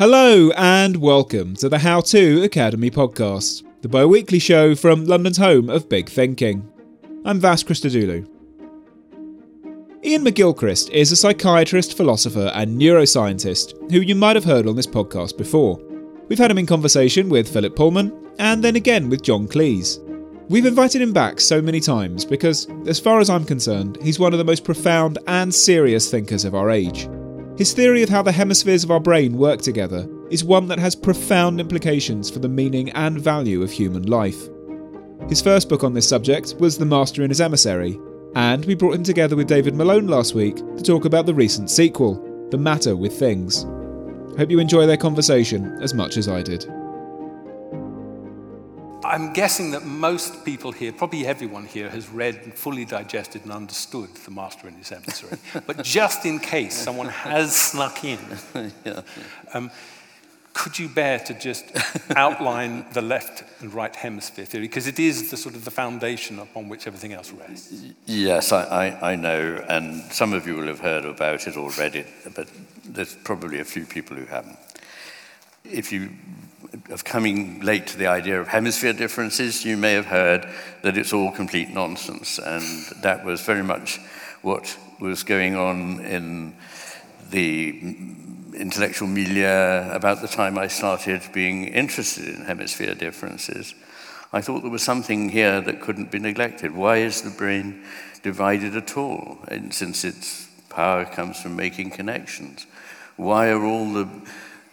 Hello and welcome to the How To Academy podcast, the bi weekly show from London's home of big thinking. I'm Vas Christodoulou. Iain McGilchrist is a psychiatrist, philosopher, and neuroscientist who you might have heard on this podcast before. We've had him in conversation with Philip Pullman and then again with John Cleese. We've invited him back so many times because, as far as I'm concerned, he's one of the most profound and serious thinkers of our age. His theory of how the hemispheres of our brain work together is one that has profound implications for the meaning and value of human life. His first book on this subject was The Master and His Emissary, and we brought him together with David Malone last week to talk about the recent sequel, The Matter with Things. Hope you enjoy their conversation as much as I did. I'm guessing that most people here, probably everyone here, has read and fully digested and understood The Master and His Emissary. but just in case someone has snuck in, yeah. um, could you bear to just outline the left and right hemisphere theory? Because it is the sort of the foundation upon which everything else rests. Yes, I, I, I, know, and some of you will have heard about it already, but there's probably a few people who haven't. If you of coming late to the idea of hemisphere differences, you may have heard that it's all complete nonsense, and that was very much what was going on in the intellectual milieu about the time I started being interested in hemisphere differences. I thought there was something here that couldn't be neglected. Why is the brain divided at all? And since its power comes from making connections, why are all the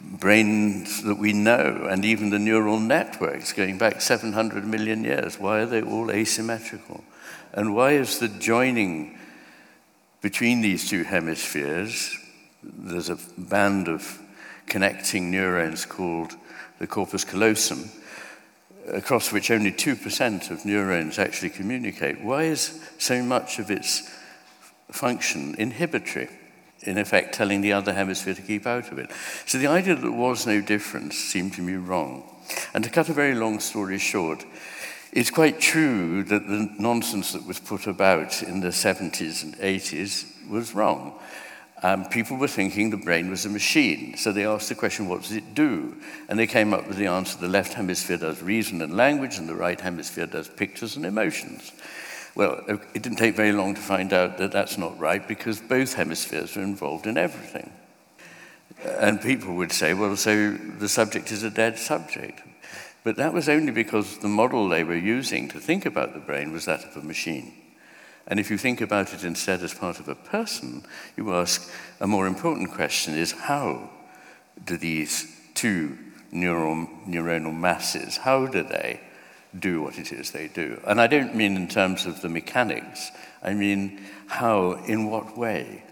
brains that we know and even the neural networks going back 700 million years, why are they all asymmetrical? And why is the joining between these two hemispheres there's a band of connecting neurons called the corpus callosum, across which only 2% of neurons actually communicate. Why is so much of its function inhibitory? In effect, telling the other hemisphere to keep out of it. So the idea that there was no difference seemed to me wrong. And to cut a very long story short, it's quite true that the nonsense that was put about in the 70s and 80s was wrong. Um, people were thinking the brain was a machine. So they asked the question, what does it do? And they came up with the answer the left hemisphere does reason and language, and the right hemisphere does pictures and emotions. Well, it didn't take very long to find out that that's not right because both hemispheres are involved in everything. And people would say, well, so the subject is a dead subject. But that was only because the model they were using to think about the brain was that of a machine. And if you think about it instead as part of a person, you ask a more important question is how do these two neural, neuronal masses, how do they do what it is they do? And I don't mean in terms of the mechanics, I mean how, in what way,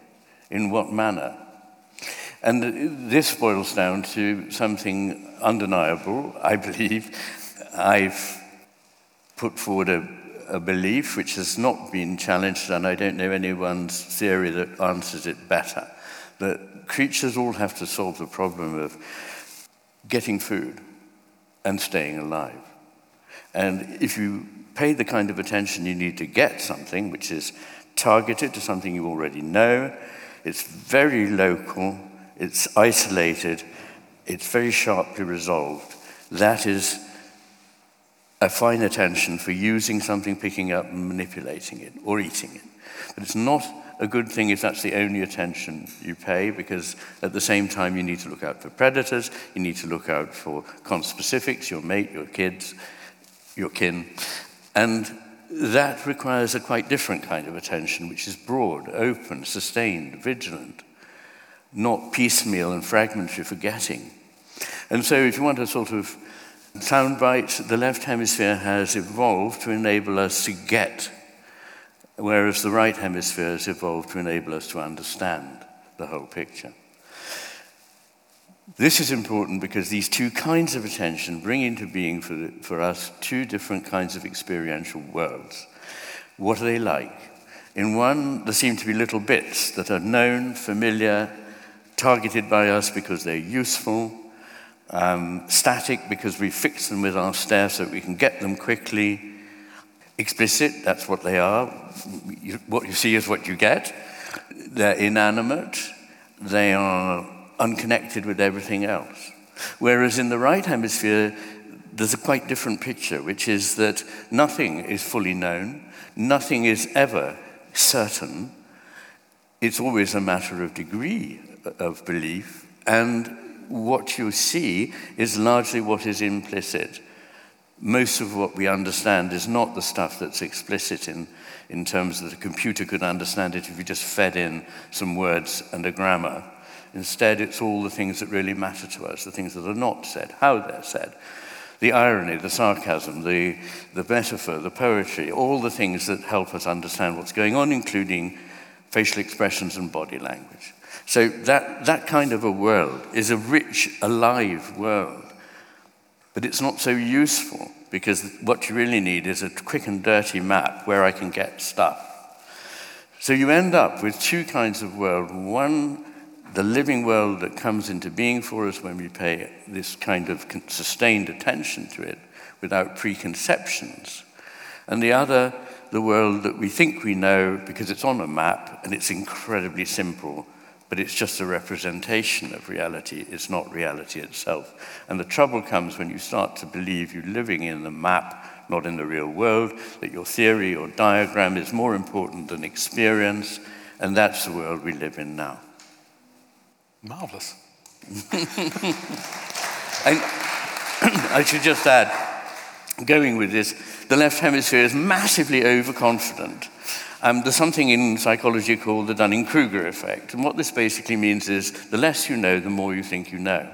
in what manner. And this boils down to something undeniable, I believe. I've put forward a a belief which has not been challenged, and I don't know anyone's theory that answers it better. That creatures all have to solve the problem of getting food and staying alive. And if you pay the kind of attention you need to get something, which is targeted to something you already know, it's very local, it's isolated, it's very sharply resolved, that is a fine attention for using something, picking up, manipulating it, or eating it. But it's not a good thing if that's the only attention you pay, because at the same time, you need to look out for predators, you need to look out for conspecifics, your mate, your kids, your kin. And that requires a quite different kind of attention, which is broad, open, sustained, vigilant, not piecemeal and fragmentary forgetting. And so, if you want a sort of soundbite, the left hemisphere has evolved to enable us to get, whereas the right hemisphere has evolved to enable us to understand the whole picture. This is important because these two kinds of attention bring into being for, for us two different kinds of experiential worlds. What are they like? In one, there seem to be little bits that are known, familiar, targeted by us because they're useful, um, static because we fix them with our staff so we can get them quickly. Explicit, that's what they are. What you see is what you get. They're inanimate. They are unconnected with everything else. Whereas in the right hemisphere, there's a quite different picture, which is that nothing is fully known, nothing is ever certain. It's always a matter of degree of belief, and what you see is largely what is implicit. Most of what we understand is not the stuff that's explicit in, in terms that a computer could understand it if you just fed in some words and a grammar. Instead, it's all the things that really matter to us, the things that are not said, how they're said. The irony, the sarcasm, the, the metaphor, the poetry, all the things that help us understand what's going on, including facial expressions and body language. So that, that kind of a world is a rich, alive world. But it's not so useful because what you really need is a quick and dirty map where I can get stuff. So you end up with two kinds of world. One, the living world that comes into being for us when we pay this kind of sustained attention to it without preconceptions. And the other, the world that we think we know because it's on a map and it's incredibly simple but it's just a representation of reality. It's not reality itself. And the trouble comes when you start to believe you're living in the map, not in the real world, that your theory or diagram is more important than experience, and that's the world we live in now. Marvelous. and I should just add, going with this, the left hemisphere is massively overconfident um, there's something in psychology called the Dunning Kruger effect. And what this basically means is the less you know, the more you think you know.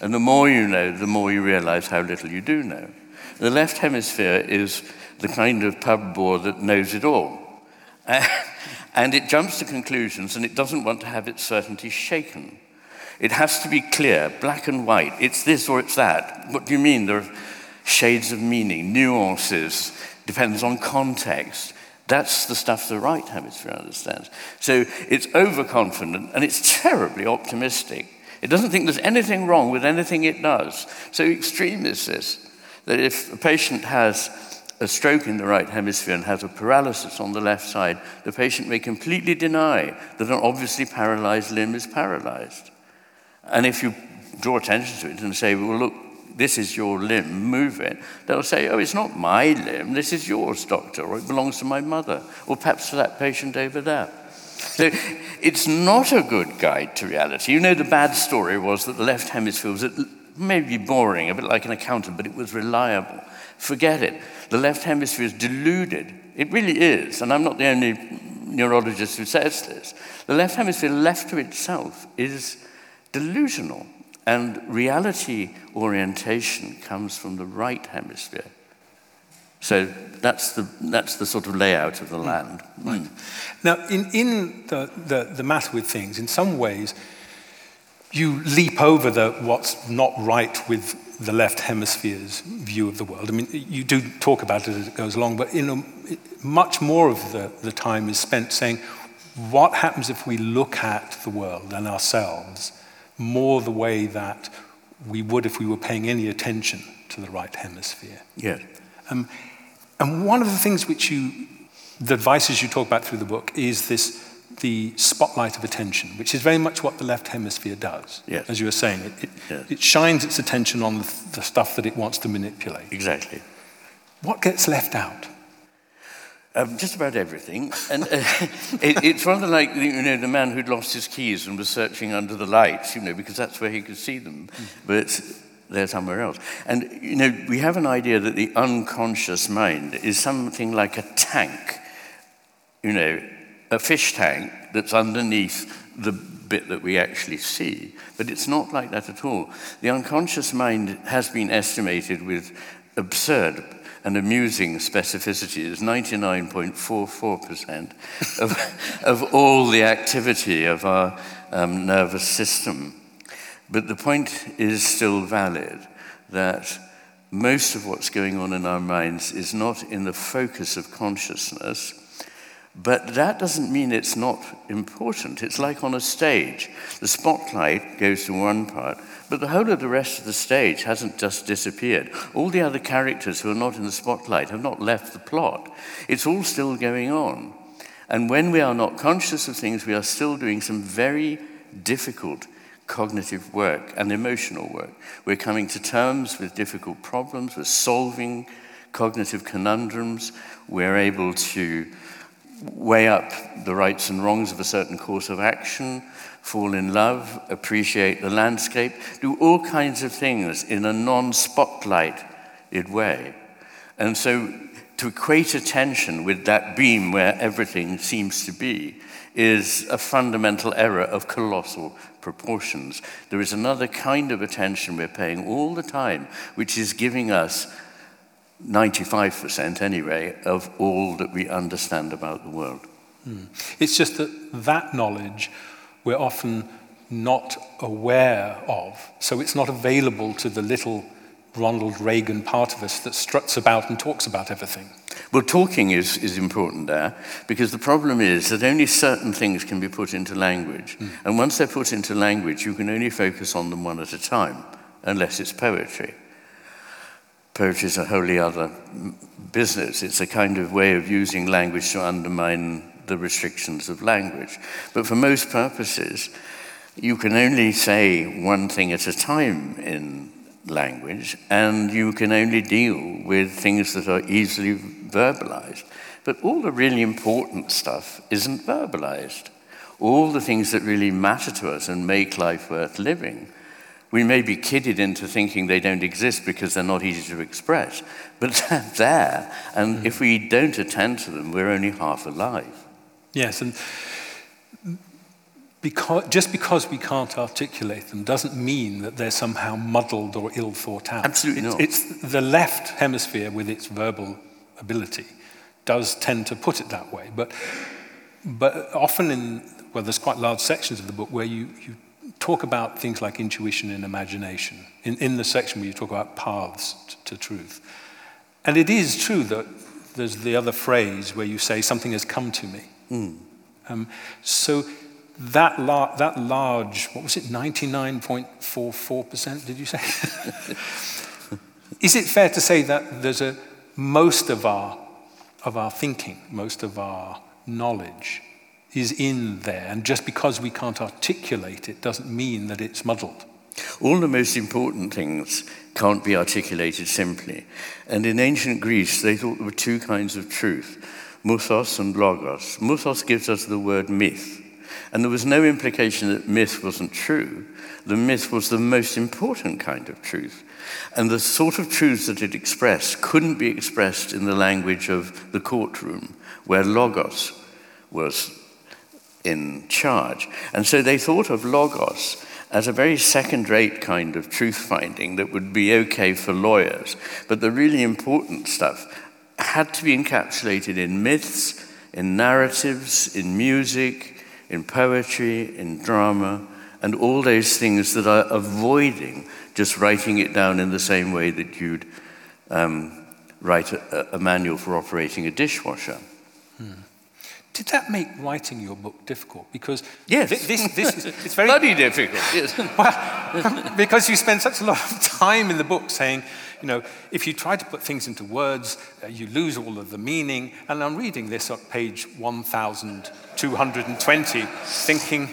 And the more you know, the more you realize how little you do know. The left hemisphere is the kind of pub bore that knows it all. and it jumps to conclusions and it doesn't want to have its certainty shaken. It has to be clear, black and white. It's this or it's that. What do you mean? There are shades of meaning, nuances, depends on context. That's the stuff the right hemisphere understands. So it's overconfident and it's terribly optimistic. It doesn't think there's anything wrong with anything it does. So extreme is this that if a patient has a stroke in the right hemisphere and has a paralysis on the left side, the patient may completely deny that an obviously paralyzed limb is paralyzed. And if you draw attention to it and say, well, look, this is your limb, move it. They'll say, oh, it's not my limb, this is yours, doctor, or it belongs to my mother, or perhaps to that patient over there. So it's not a good guide to reality. You know, the bad story was that the left hemisphere was maybe boring, a bit like an accountant, but it was reliable. Forget it. The left hemisphere is deluded. It really is, and I'm not the only neurologist who says this. The left hemisphere, left to itself, is delusional. And reality orientation comes from the right hemisphere. So that's the, that's the sort of layout of the hmm. land. Right. Mm. Now, in, in the, the, the matter with things, in some ways, you leap over the what's not right with the left hemisphere's view of the world. I mean, you do talk about it as it goes along, but in a, much more of the, the time is spent saying, what happens if we look at the world and ourselves more the way that we would if we were paying any attention to the right hemisphere. Yeah. Um, and one of the things which you, the advices you talk about through the book is this, the spotlight of attention, which is very much what the left hemisphere does. Yes. As you were saying, it, it, yes. it shines its attention on the, the stuff that it wants to manipulate. Exactly. What gets left out? Um, just about everything. And uh, it, it's rather like you know, the man who'd lost his keys and was searching under the lights, you know, because that's where he could see them. But they're somewhere else. And, you know, we have an idea that the unconscious mind is something like a tank, you know, a fish tank that's underneath the bit that we actually see. But it's not like that at all. The unconscious mind has been estimated with absurd and amusing specificity is 99.44% of, of all the activity of our um, nervous system. But the point is still valid that most of what's going on in our minds is not in the focus of consciousness but that doesn't mean it's not important. It's like on a stage. The spotlight goes to one part, but the whole of the rest of the stage hasn't just disappeared. All the other characters who are not in the spotlight have not left the plot. It's all still going on. And when we are not conscious of things, we are still doing some very difficult, cognitive work and emotional work. We're coming to terms with difficult problems, we're solving cognitive conundrums, we're able to weigh up the rights and wrongs of a certain course of action, fall in love, appreciate the landscape, do all kinds of things in a non spotlighted way. And so to equate attention with that beam where everything seems to be is a fundamental error of colossal proportions. There is another kind of attention we're paying all the time, which is giving us 95% anyway of all that we understand about the world. Hmm. It's just that that knowledge we're often not aware of, so it's not available to the little Ronald Reagan part of us that struts about and talks about everything. Well, talking is, is important there because the problem is that only certain things can be put into language. Mm. And once they're put into language, you can only focus on them one at a time, unless it's poetry. Poetry is a wholly other business. It's a kind of way of using language to undermine the restrictions of language. But for most purposes, you can only say one thing at a time in language, and you can only deal with things that are easily verbalized. But all the really important stuff isn't verbalized. All the things that really matter to us and make life worth living. We may be kidded into thinking they don't exist because they're not easy to express, but they're there. And mm. if we don't attend to them, we're only half alive. Yes, and because, just because we can't articulate them doesn't mean that they're somehow muddled or ill thought out. Absolutely it's, not. It's the left hemisphere with its verbal ability does tend to put it that way. But, but often in, well, there's quite large sections of the book where you, you talk about things like intuition and imagination, in, in the section where you talk about paths to, truth. And it is true that there's the other phrase where you say, something has come to me. Mm. Um, so that, lar- that large, what was it, 99.44%, did you say? Is it fair to say that there's a, most of our, of our thinking, most of our knowledge is in there, and just because we can't articulate it doesn't mean that it's muddled? All the most important things can't be articulated simply. And in ancient Greece, they thought there were two kinds of truth muthos and logos. Muthos gives us the word myth. And there was no implication that myth wasn't true. The myth was the most important kind of truth. And the sort of truths that it expressed couldn't be expressed in the language of the courtroom, where logos was in charge. And so they thought of logos as a very second rate kind of truth finding that would be okay for lawyers. But the really important stuff had to be encapsulated in myths, in narratives, in music, in poetry, in drama, and all those things that are avoiding just writing it down in the same way that you'd um, write a, a, manual for operating a dishwasher. Hmm. Did that make writing your book difficult? Because yes, this, this, this is, it's very bloody difficult. Yes. well, because you spend such a lot of time in the book saying, you know, if you try to put things into words, uh, you lose all of the meaning. And I'm reading this on page 1,220, thinking,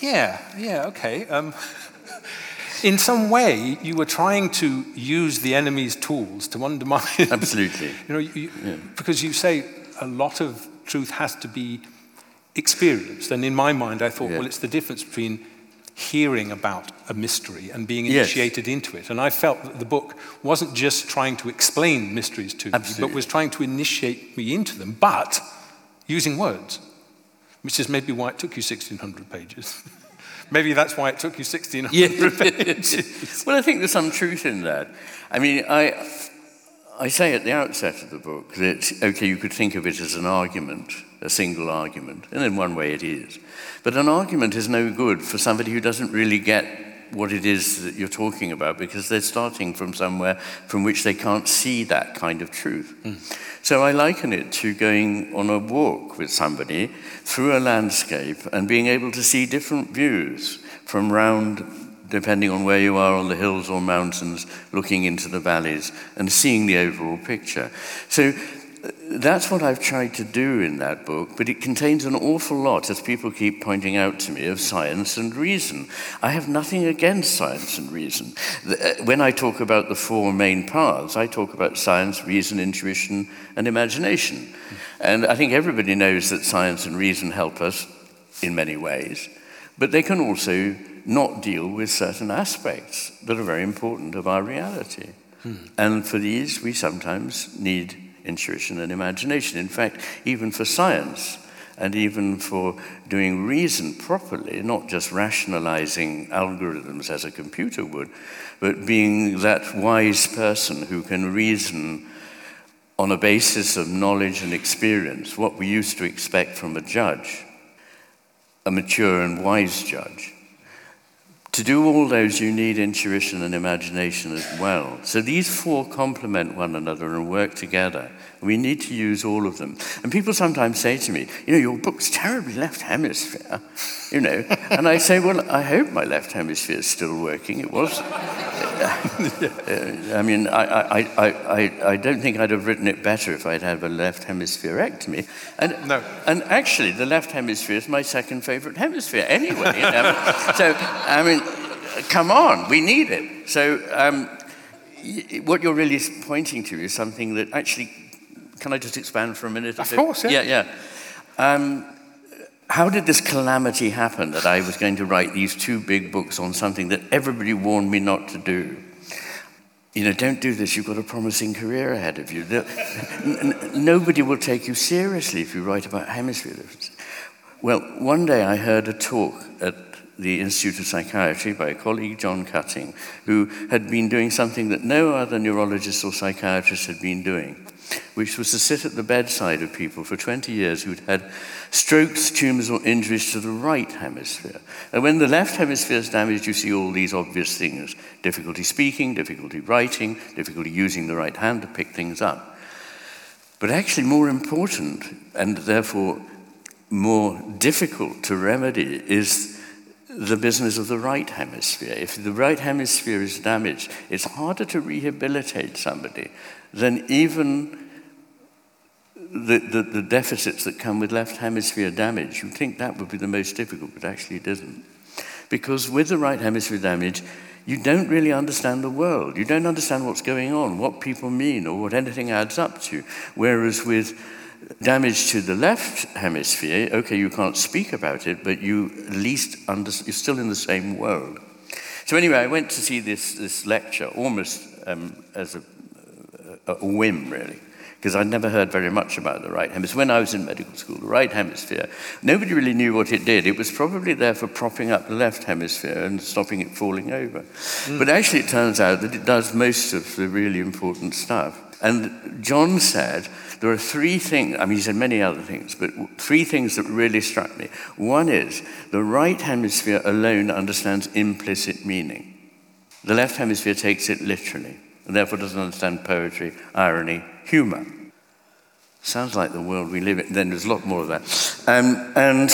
yeah, yeah, okay. Um, in some way, you were trying to use the enemy's tools to undermine. Absolutely. you know, you, yeah. because you say a lot of truth has to be experienced. And in my mind, I thought, yeah. well, it's the difference between hearing about a mystery and being initiated yes. into it. And I felt that the book wasn't just trying to explain mysteries to Absolutely. me, but was trying to initiate me into them, but using words, which is maybe why it took you 1,600 pages. maybe that's why it took you 1,600 yeah. pages. well, I think there's some truth in that. I mean, I, I say at the outset of the book that, okay, you could think of it as an argument, a single argument, and in one way it is. But an argument is no good for somebody who doesn't really get what it is that you're talking about because they're starting from somewhere from which they can't see that kind of truth. Mm. So I liken it to going on a walk with somebody through a landscape and being able to see different views from round depending on where you are on the hills or mountains, looking into the valleys and seeing the overall picture. So that's what I've tried to do in that book, but it contains an awful lot, as people keep pointing out to me, of science and reason. I have nothing against science and reason. Uh, when I talk about the four main paths, I talk about science, reason, intuition, and imagination. And I think everybody knows that science and reason help us in many ways, but they can also not deal with certain aspects that are very important of our reality. Hmm. And for these, we sometimes need intuition and imagination. In fact, even for science and even for doing reason properly, not just rationalizing algorithms as a computer would, but being that wise person who can reason on a basis of knowledge and experience, what we used to expect from a judge, a mature and wise judge. To do all those, you need intuition and imagination as well. So these four complement one another and work together. We need to use all of them. And people sometimes say to me, you know, your book's terribly left hemisphere, you know. And I say, well, I hope my left hemisphere is still working. It was. I mean, I, I, I, I, I don't think I'd have written it better if I'd had a left hemispherectomy. And, no. and actually, the left hemisphere is my second favorite hemisphere anyway. You know? so, I mean, come on, we need it. So, um, what you're really pointing to is something that actually can I just expand for a minute? Of course, yeah. Yeah, yeah. Um, how did this calamity happen that I was going to write these two big books on something that everybody warned me not to do? You know, don't do this, you've got a promising career ahead of you. Nobody will take you seriously if you write about hemisphere differences. Well, one day I heard a talk at the Institute of Psychiatry by a colleague, John Cutting, who had been doing something that no other neurologist or psychiatrist had been doing which was to sit at the bedside of people for 20 years who'd had strokes, tumours, or injuries to the right hemisphere. And when the left hemisphere is damaged, you see all these obvious things difficulty speaking, difficulty writing, difficulty using the right hand to pick things up. But actually, more important, and therefore more difficult to remedy, is the business of the right hemisphere. If the right hemisphere is damaged, it's harder to rehabilitate somebody than even the, the, the, deficits that come with left hemisphere damage. you'd think that would be the most difficult, but actually it isn't. Because with the right hemisphere damage, you don't really understand the world. You don't understand what's going on, what people mean, or what anything adds up to. Whereas with damage to the left hemisphere, okay, you can't speak about it, but you at least under, you're still in the same world. So anyway, I went to see this, this lecture almost um, as a, a whim, really because I'd never heard very much about the right hemisphere. When I was in medical school, the right hemisphere, nobody really knew what it did. It was probably there for propping up the left hemisphere and stopping it falling over. Mm. But actually, it turns out that it does most of the really important stuff. And John said there are three things, I mean, he said many other things, but three things that really struck me. One is the right hemisphere alone understands implicit meaning, the left hemisphere takes it literally, and therefore doesn't understand poetry, irony, humor. Sounds like the world we live in. Then there's a lot more of that. Um, and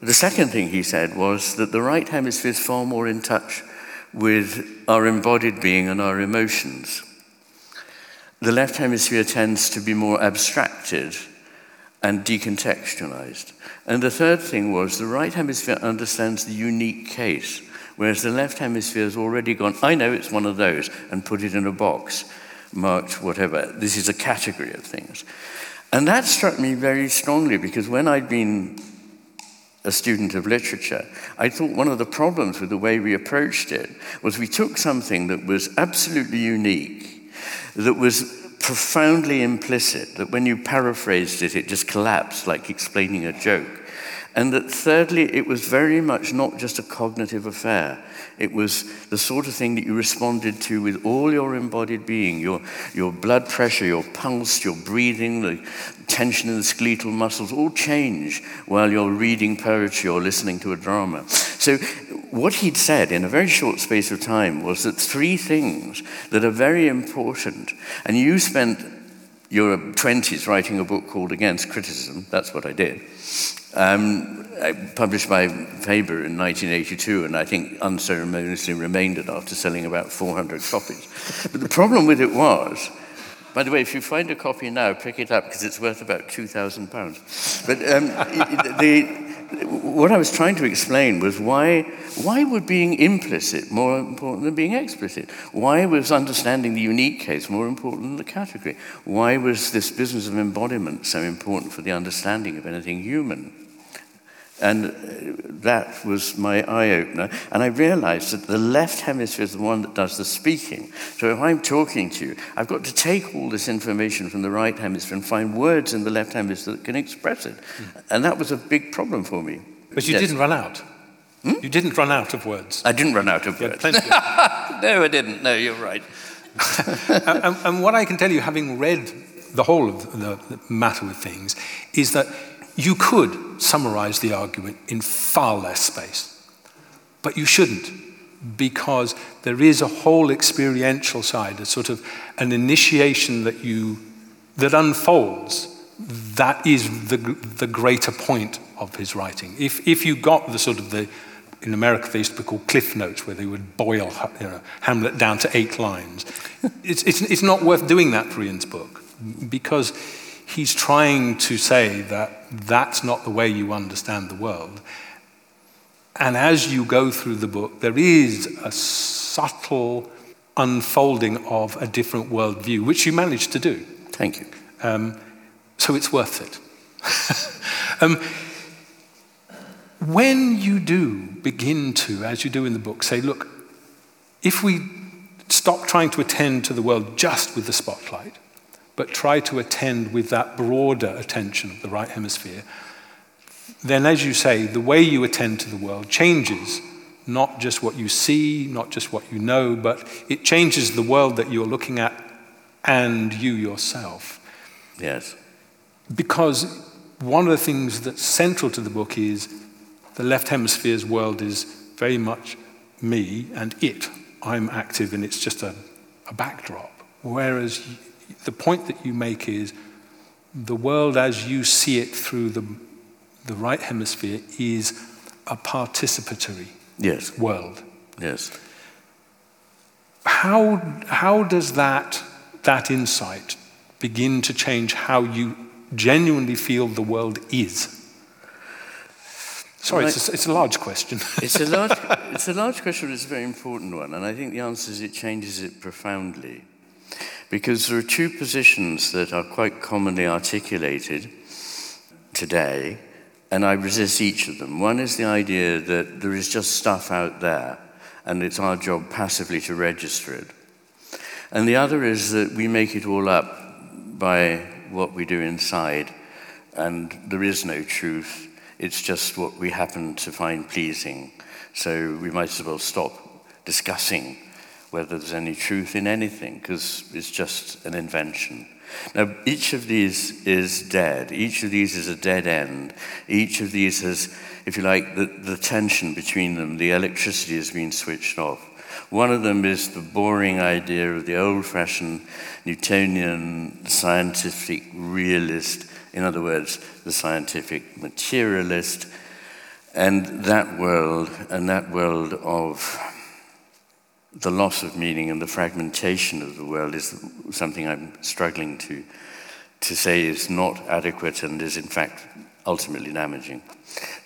the second thing he said was that the right hemisphere is far more in touch with our embodied being and our emotions. The left hemisphere tends to be more abstracted and decontextualized. And the third thing was the right hemisphere understands the unique case, whereas the left hemisphere has already gone, I know it's one of those, and put it in a box marked whatever. This is a category of things. And that struck me very strongly because when I'd been a student of literature, I thought one of the problems with the way we approached it was we took something that was absolutely unique, that was profoundly implicit, that when you paraphrased it, it just collapsed like explaining a joke. And that thirdly, it was very much not just a cognitive affair. It was the sort of thing that you responded to with all your embodied being your, your blood pressure, your pulse, your breathing, the tension in the skeletal muscles all change while you're reading poetry or listening to a drama. So, what he'd said in a very short space of time was that three things that are very important, and you spent your 20s writing a book called Against Criticism, that's what I did. Um, I published my paper in 1982, and I think unceremoniously remained it after selling about 400 copies. But the problem with it was By the way, if you find a copy now, pick it up because it's worth about £2,000. But um, the, what I was trying to explain was why, why would being implicit more important than being explicit? Why was understanding the unique case more important than the category? Why was this business of embodiment so important for the understanding of anything human? And that was my eye opener. And I realized that the left hemisphere is the one that does the speaking. So if I'm talking to you, I've got to take all this information from the right hemisphere and find words in the left hemisphere that can express it. Mm. And that was a big problem for me. But you yes. didn't run out. Hmm? You didn't run out of words. I didn't run out of words. no, I didn't. No, you're right. and, and what I can tell you, having read the whole of the matter with things, is that you could summarize the argument in far less space, but you shouldn't because there is a whole experiential side, a sort of an initiation that you that unfolds. That is the, the greater point of his writing. If, if you got the sort of the, in America they used to be called cliff notes, where they would boil you know, Hamlet down to eight lines, it's, it's, it's not worth doing that for Iain's book because he's trying to say that that's not the way you understand the world. And as you go through the book, there is a subtle unfolding of a different worldview, which you managed to do. Thank you. Um, so it's worth it. um, when you do begin to, as you do in the book, say, look, if we stop trying to attend to the world just with the spotlight, but try to attend with that broader attention of the right hemisphere, then, as you say, the way you attend to the world changes not just what you see, not just what you know, but it changes the world that you're looking at and you yourself. Yes. Because one of the things that's central to the book is the left hemisphere's world is very much me and it. I'm active and it's just a, a backdrop. Whereas the point that you make is the world as you see it through the, the right hemisphere is a participatory yes. world. Yes. How, how does that, that insight begin to change how you genuinely feel the world is? Sorry, it's, a, it's, a, large question. it's, a large, it's a large question, but it's a very important one. And I think the answer is it changes it profoundly. Because there are two positions that are quite commonly articulated today, and I resist each of them. One is the idea that there is just stuff out there, and it's our job passively to register it. And the other is that we make it all up by what we do inside, and there is no truth. It's just what we happen to find pleasing. So we might as well stop discussing whether there's any truth in anything, because it's just an invention. Now, each of these is dead. Each of these is a dead end. Each of these has, if you like, the, the tension between them, the electricity has been switched off. One of them is the boring idea of the old fashioned Newtonian scientific realist, in other words, the scientific materialist, and that world, and that world of the loss of meaning and the fragmentation of the world is something I'm struggling to, to say is not adequate and is, in fact, ultimately damaging.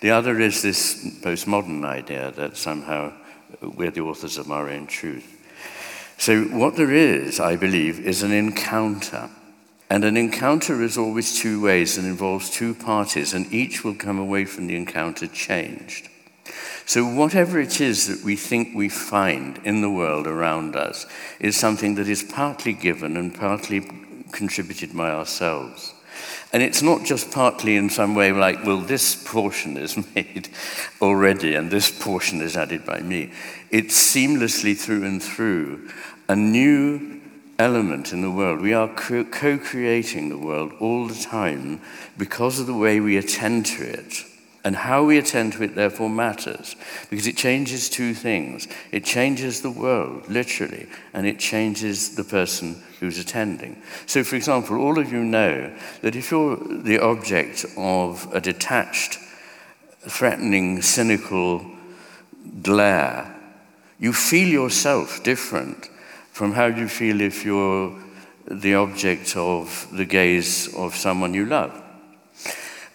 The other is this postmodern idea that somehow we're the authors of our own truth. So, what there is, I believe, is an encounter. And an encounter is always two ways and involves two parties, and each will come away from the encounter changed. So, whatever it is that we think we find in the world around us is something that is partly given and partly contributed by ourselves. And it's not just partly in some way like, well, this portion is made already and this portion is added by me. It's seamlessly through and through a new element in the world. We are co creating the world all the time because of the way we attend to it. And how we attend to it, therefore, matters because it changes two things. It changes the world, literally, and it changes the person who's attending. So, for example, all of you know that if you're the object of a detached, threatening, cynical glare, you feel yourself different from how you feel if you're the object of the gaze of someone you love.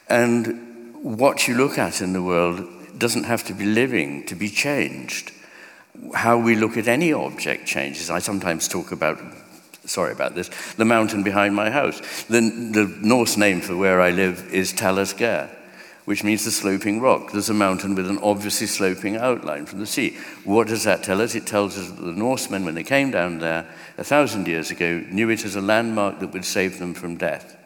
And what you look at in the world doesn't have to be living to be changed. How we look at any object changes. I sometimes talk about, sorry about this, the mountain behind my house. The, the Norse name for where I live is Talisker which means the sloping rock. There's a mountain with an obviously sloping outline from the sea. What does that tell us? It tells us that the Norsemen, when they came down there a thousand years ago, knew it as a landmark that would save them from death.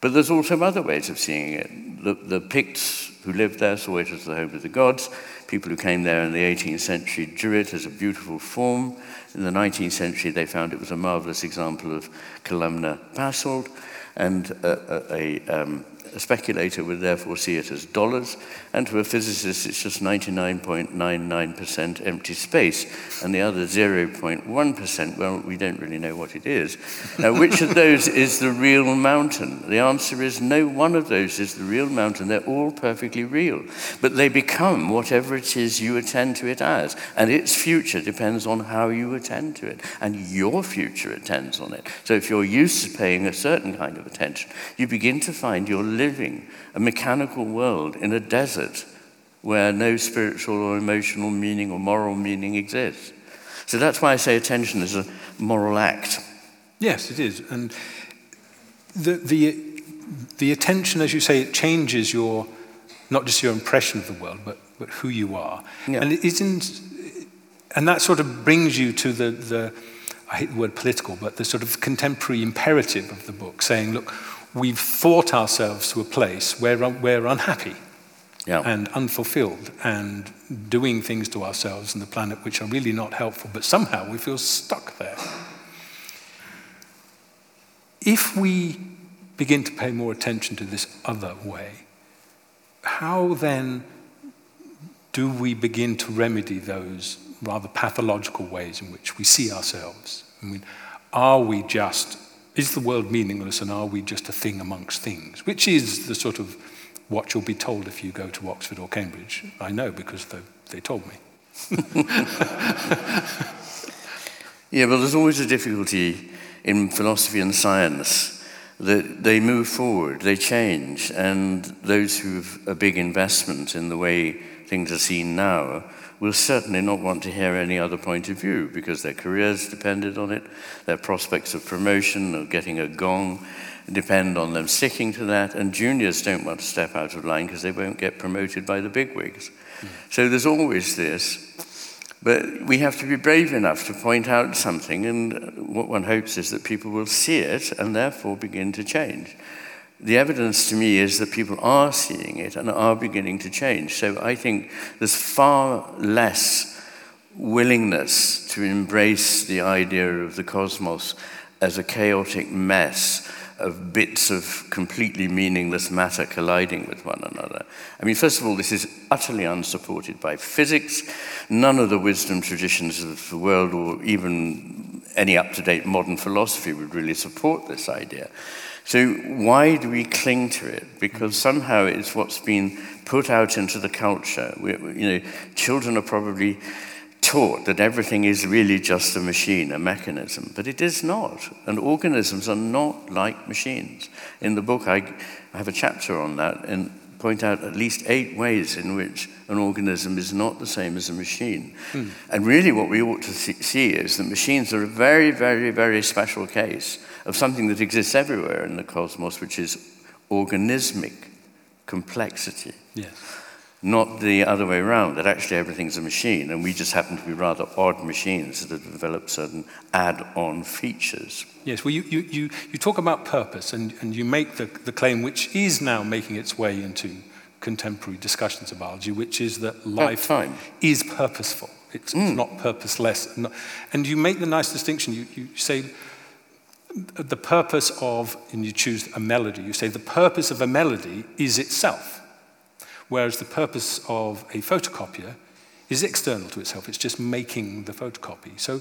But there's also other ways of seeing it. The, the Picts who lived there saw it as the home of the gods. People who came there in the 18th century drew it as a beautiful form. In the 19th century, they found it was a marvelous example of columnar basalt and a, a, a um, a speculator would therefore see it as dollars, and to a physicist it's just 99.99% empty space, and the other 0.1%, well, we don't really know what it is. Now, which of those is the real mountain? The answer is no one of those is the real mountain. They're all perfectly real, but they become whatever it is you attend to it as, and its future depends on how you attend to it, and your future attends on it. So if you're used to paying a certain kind of attention, you begin to find you're living a mechanical world in a desert where no spiritual or emotional meaning or moral meaning exists. So that's why I say attention is a moral act. Yes, it is. And the, the, the attention, as you say, it changes your, not just your impression of the world, but, but who you are. Yeah. And, it isn't, and that sort of brings you to the, the, I hate the word political, but the sort of contemporary imperative of the book, saying, look, we've thought ourselves to a place where we're unhappy yeah. and unfulfilled and doing things to ourselves and the planet which are really not helpful, but somehow we feel stuck there. If we begin to pay more attention to this other way, how then do we begin to remedy those rather pathological ways in which we see ourselves? I mean, are we just is the world meaningless and are we just a thing amongst things? Which is the sort of what you'll be told if you go to Oxford or Cambridge. I know because they, they told me. yeah, but there's always a difficulty in philosophy and science that they move forward, they change, and those who have a big investment in the way things are seen now will certainly not want to hear any other point of view because their careers depended on it, their prospects of promotion or getting a gong depend on them sticking to that, and juniors don't want to step out of line because they won't get promoted by the bigwigs. Mm. So there's always this. But we have to be brave enough to point out something, and what one hopes is that people will see it and therefore begin to change the evidence to me is that people are seeing it and are beginning to change. So I think there's far less willingness to embrace the idea of the cosmos as a chaotic mess of bits of completely meaningless matter colliding with one another. I mean, first of all, this is utterly unsupported by physics. None of the wisdom traditions of the world, or even any up to date modern philosophy, would really support this idea. So, why do we cling to it? Because somehow it's what's been put out into the culture. We, you know, children are probably taught that everything is really just a machine, a mechanism, but it is not. And organisms are not like machines. In the book, I, I have a chapter on that and point out at least eight ways in which an organism is not the same as a machine. Mm. And really, what we ought to see is that machines are a very, very, very special case of something that exists everywhere in the cosmos, which is organismic complexity. Yes. Not the other way around, that actually everything's a machine, and we just happen to be rather odd machines that have developed certain add on features. Yes, well, you, you, you, you talk about purpose, and, and you make the, the claim, which is now making its way into contemporary discussions of biology, which is that life is purposeful. It's, mm. it's not purposeless. And you make the nice distinction. You, you say the purpose of, and you choose a melody, you say the purpose of a melody is itself, whereas the purpose of a photocopier is external to itself, it's just making the photocopy. So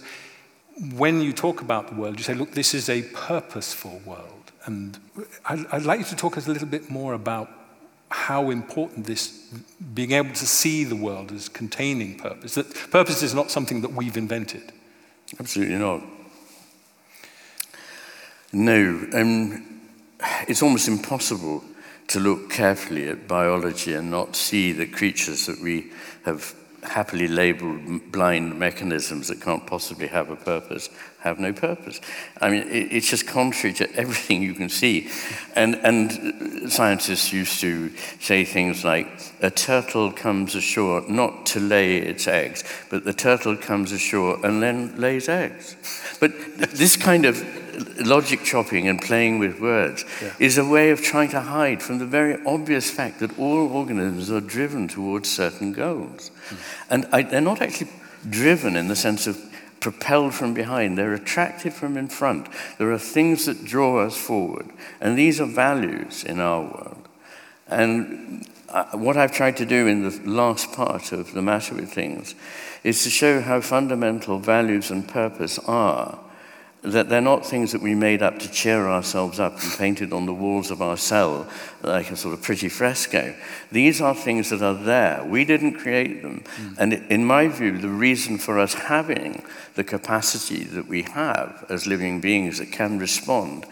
when you talk about the world, you say, look, this is a purposeful world. And I'd, like you to talk us a little bit more about how important this being able to see the world as containing purpose. That purpose is not something that we've invented. Absolutely not. No, um, it's almost impossible to look carefully at biology and not see the creatures that we have happily labeled blind mechanisms that can't possibly have a purpose have no purpose. I mean, it, it's just contrary to everything you can see. And, and scientists used to say things like, a turtle comes ashore not to lay its eggs, but the turtle comes ashore and then lays eggs. But this kind of logic chopping and playing with words yeah. is a way of trying to hide from the very obvious fact that all organisms are driven towards certain goals. Mm. And I, they're not actually driven in the sense of propelled from behind, they're attracted from in front. There are things that draw us forward, and these are values in our world. And uh, what I've tried to do in the last part of The Matter with Things is to show how fundamental values and purpose are that they're not things that we made up to cheer ourselves up and painted on the walls of our cell like a sort of pretty fresco. These are things that are there. We didn't create them. Mm. And in my view, the reason for us having the capacity that we have as living beings that can respond,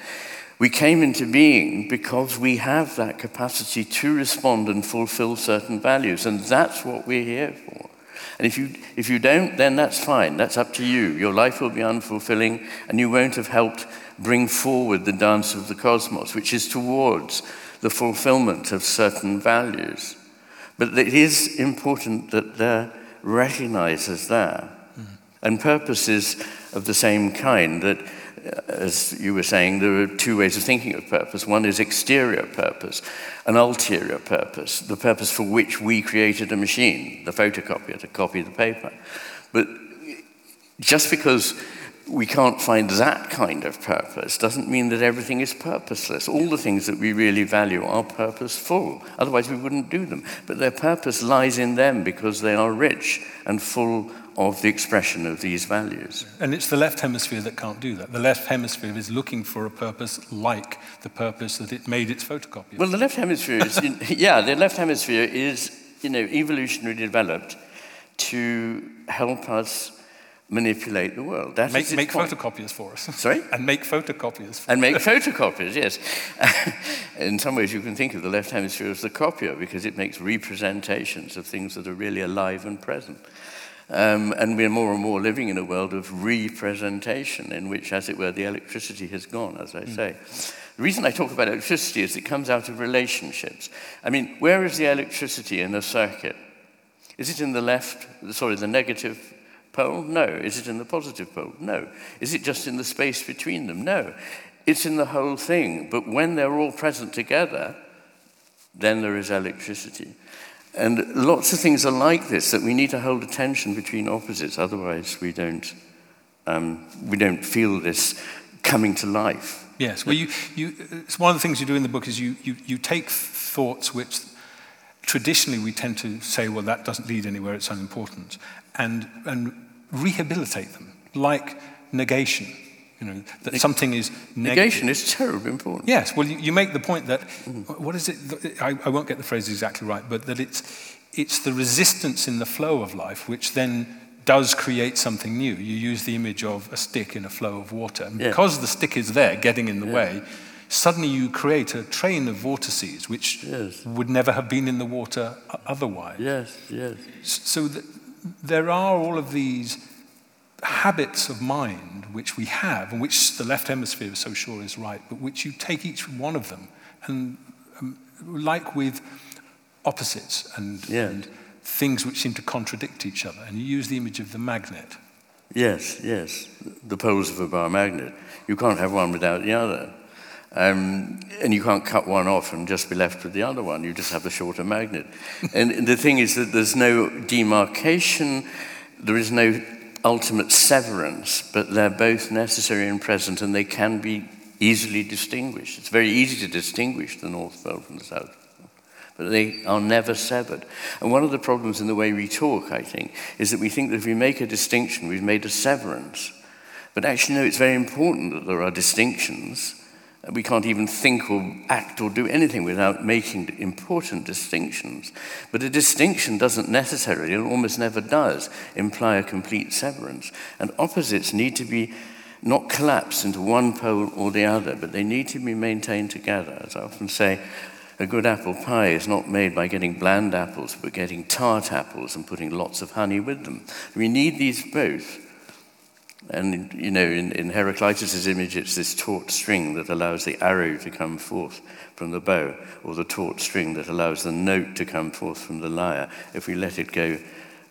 we came into being because we have that capacity to respond and fulfill certain values. And that's what we're here for. And if you, if you don't, then that's fine. That's up to you. Your life will be unfulfilling, and you won't have helped bring forward the dance of the cosmos, which is towards the fulfillment of certain values. But it is important that they're recognized as there. Mm. And purposes of the same kind that as you were saying, there are two ways of thinking of purpose. One is exterior purpose, an ulterior purpose, the purpose for which we created a machine, the photocopier, to copy the paper. But just because we can't find that kind of purpose doesn't mean that everything is purposeless. All the things that we really value are purposeful. Otherwise, we wouldn't do them. But their purpose lies in them because they are rich and full of the expression of these values. And it's the left hemisphere that can't do that. The left hemisphere is looking for a purpose like the purpose that it made its photocopy. Well, the left hemisphere is, in, yeah, the left hemisphere is, you know, evolutionarily developed to help us manipulate the world. That make, make photocopiers for us. Sorry? and make photocopiers And make photocopiers, yes. In some ways, you can think of the left hemisphere as the copier because it makes representations of things that are really alive and present. Um, and we're more and more living in a world of representation in which, as it were, the electricity has gone, as I mm. say. The reason I talk about electricity is it comes out of relationships. I mean, where is the electricity in a circuit? Is it in the left, sorry, the negative pole? No. Is it in the positive pole? No. Is it just in the space between them? No. It's in the whole thing. But when they're all present together, then there is electricity. And lots of things are like this that we need to hold a tension between opposites, otherwise, we don't, um, we don't feel this coming to life. Yes, well, you, you, it's one of the things you do in the book is you, you, you take thoughts which traditionally we tend to say, well, that doesn't lead anywhere, it's unimportant, and, and rehabilitate them, like negation. You know, that something is negation is terribly important. Yes, well, you, you make the point that mm. what is it? I, I won't get the phrase exactly right, but that it's it's the resistance in the flow of life which then does create something new. You use the image of a stick in a flow of water, and yeah. because the stick is there, getting in the yeah. way. Suddenly, you create a train of vortices which yes. would never have been in the water otherwise. Yes, yes. So th- there are all of these habits of mind which we have, and which the left hemisphere is so sure is right, but which you take each one of them, and um, like with opposites and, yes. and things which seem to contradict each other, and you use the image of the magnet. Yes, yes, the poles of a bar magnet. You can't have one without the other. Um, and you can't cut one off and just be left with the other one. You just have the shorter magnet. and the thing is that there's no demarcation, there is no ultimate severance, but they're both necessary and present, and they can be easily distinguished. It's very easy to distinguish the North Pole from the South Pole, but they are never severed. And one of the problems in the way we talk, I think, is that we think that if we make a distinction, we've made a severance. But actually, no, it's very important that there are distinctions we can't even think or act or do anything without making important distinctions. But a distinction doesn't necessarily, and almost never does, imply a complete severance. And opposites need to be not collapsed into one pole or the other, but they need to be maintained together. As I often say, a good apple pie is not made by getting bland apples, but getting tart apples and putting lots of honey with them. We need these both. And, you know, in, in Heraclitus' image, it's this taut string that allows the arrow to come forth from the bow, or the taut string that allows the note to come forth from the lyre. If we let it go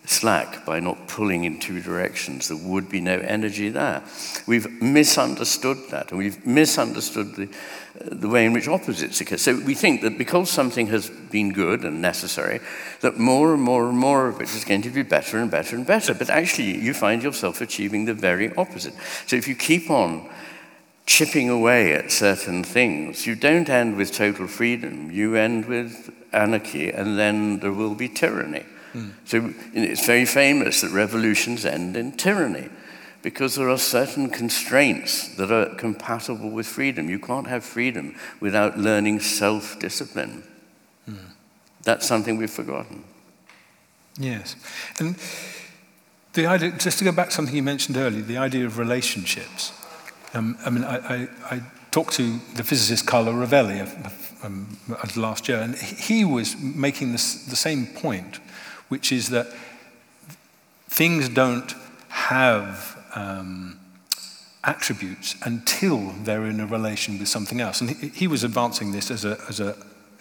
slack by not pulling in two directions, there would be no energy there. We've misunderstood that, and we've misunderstood the, the way in which opposites occur. So we think that because something has been good and necessary, that more and more and more of it is going to be better and better and better. But actually, you find yourself achieving the very opposite. So if you keep on chipping away at certain things, you don't end with total freedom, you end with anarchy, and then there will be tyranny. Mm. So it's very famous that revolutions end in tyranny because there are certain constraints that are compatible with freedom. You can't have freedom without learning self discipline. Mm. That's something we've forgotten. Yes. And the idea, just to go back to something you mentioned earlier, the idea of relationships. Um, I mean, I, I, I, talked to the physicist Carlo Rovelli um, last year, and he was making this, the same point which is that things don't have um, attributes until they're in a relation with something else. And he, he was advancing this as, a, as a,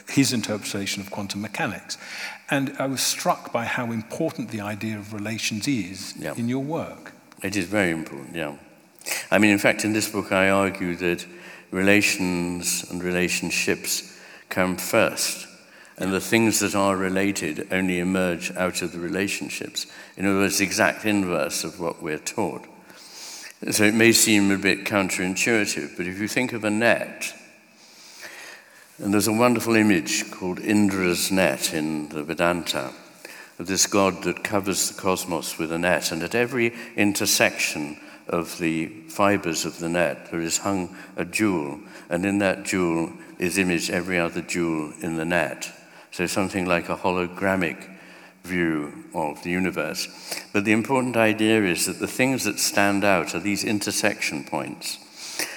his interpretation of quantum mechanics. And I was struck by how important the idea of relations is yeah. in your work. It is very important, yeah. I mean, in fact, in this book, I argue that relations and relationships come first and the things that are related only emerge out of the relationships. In other words, the exact inverse of what we're taught. So it may seem a bit counterintuitive, but if you think of a net, and there's a wonderful image called Indra's net in the Vedanta, of this god that covers the cosmos with a net, and at every intersection of the fibers of the net, there is hung a jewel, and in that jewel is imaged every other jewel in the net. So something like a hologramic view of the universe. But the important idea is that the things that stand out are these intersection points.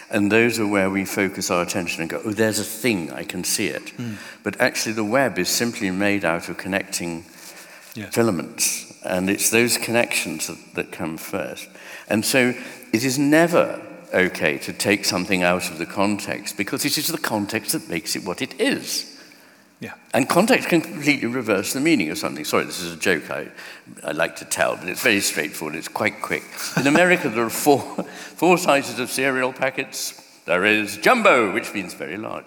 And those are where we focus our attention and go, oh, there's a thing, I can see it. Mm. But actually, the web is simply made out of connecting yes. filaments. And it's those connections that, that come first. And so it is never okay to take something out of the context because it is the context that makes it what it is. Yeah. And context can completely reverse the meaning of something. Sorry, this is a joke I, I like to tell, but it's very straightforward. It's quite quick. In America, there are four, four sizes of cereal packets. There is jumbo, which means very large.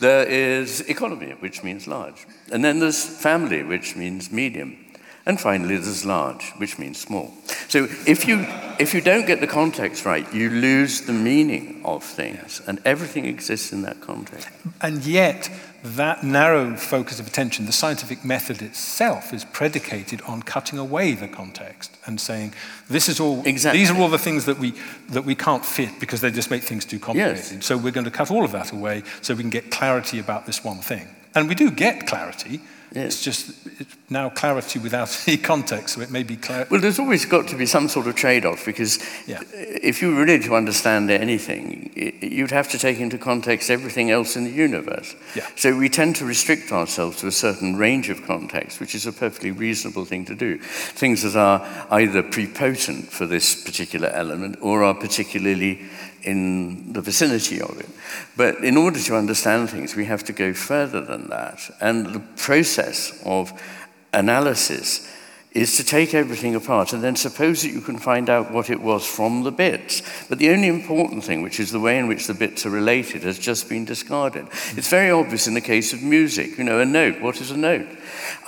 There is economy, which means large. And then there's family, which means medium. And finally, there's large, which means small. So if you, if you don't get the context right, you lose the meaning of things, and everything exists in that context. And yet, that narrow focus of attention, the scientific method itself is predicated on cutting away the context and saying, this is all, exactly. these are all the things that we, that we can't fit because they just make things too complicated. Yes. So we're going to cut all of that away so we can get clarity about this one thing. And we do get clarity, It's just it's now clarity without any context, so it may be clarity. Well, there's always got to be some sort of trade off because yeah. if you were really to understand anything, you'd have to take into context everything else in the universe. Yeah. So we tend to restrict ourselves to a certain range of context, which is a perfectly reasonable thing to do. Things that are either prepotent for this particular element or are particularly in the vicinity of it. But in order to understand things, we have to go further than that. And the process of analysis is to take everything apart and then suppose that you can find out what it was from the bits. But the only important thing, which is the way in which the bits are related, has just been discarded. It's very obvious in the case of music. You know, a note, what is a note?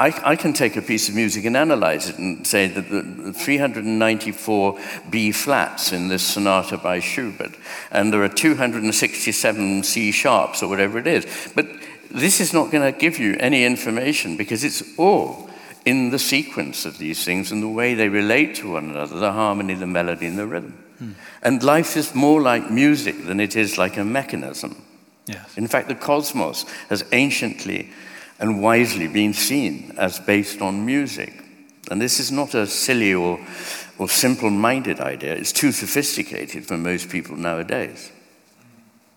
I, I can take a piece of music and analyze it and say that the 394 B flats in this sonata by Schubert, and there are 267 C sharps or whatever it is. But this is not going to give you any information because it's all in the sequence of these things and the way they relate to one another the harmony, the melody, and the rhythm. Hmm. And life is more like music than it is like a mechanism. Yes. In fact, the cosmos has anciently and wisely been seen as based on music. And this is not a silly or, or simple minded idea, it's too sophisticated for most people nowadays.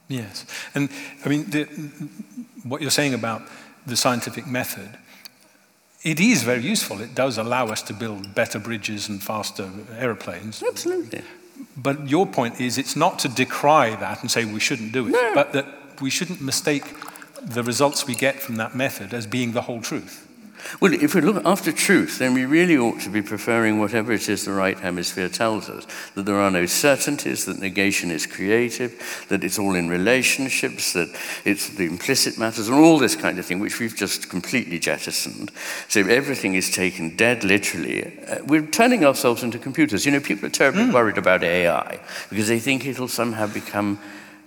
Yes. And I mean, the, what you're saying about the scientific method, it is very useful. It does allow us to build better bridges and faster aeroplanes. Absolutely. But your point is it's not to decry that and say we shouldn't do it, No. but that we shouldn't mistake the results we get from that method as being the whole truth. Well, if we look after truth, then we really ought to be preferring whatever it is the right hemisphere tells us that there are no certainties, that negation is creative, that it's all in relationships, that it's the implicit matters, and all this kind of thing, which we've just completely jettisoned. So everything is taken dead literally. Uh, we're turning ourselves into computers. You know, people are terribly worried about AI because they think it'll somehow become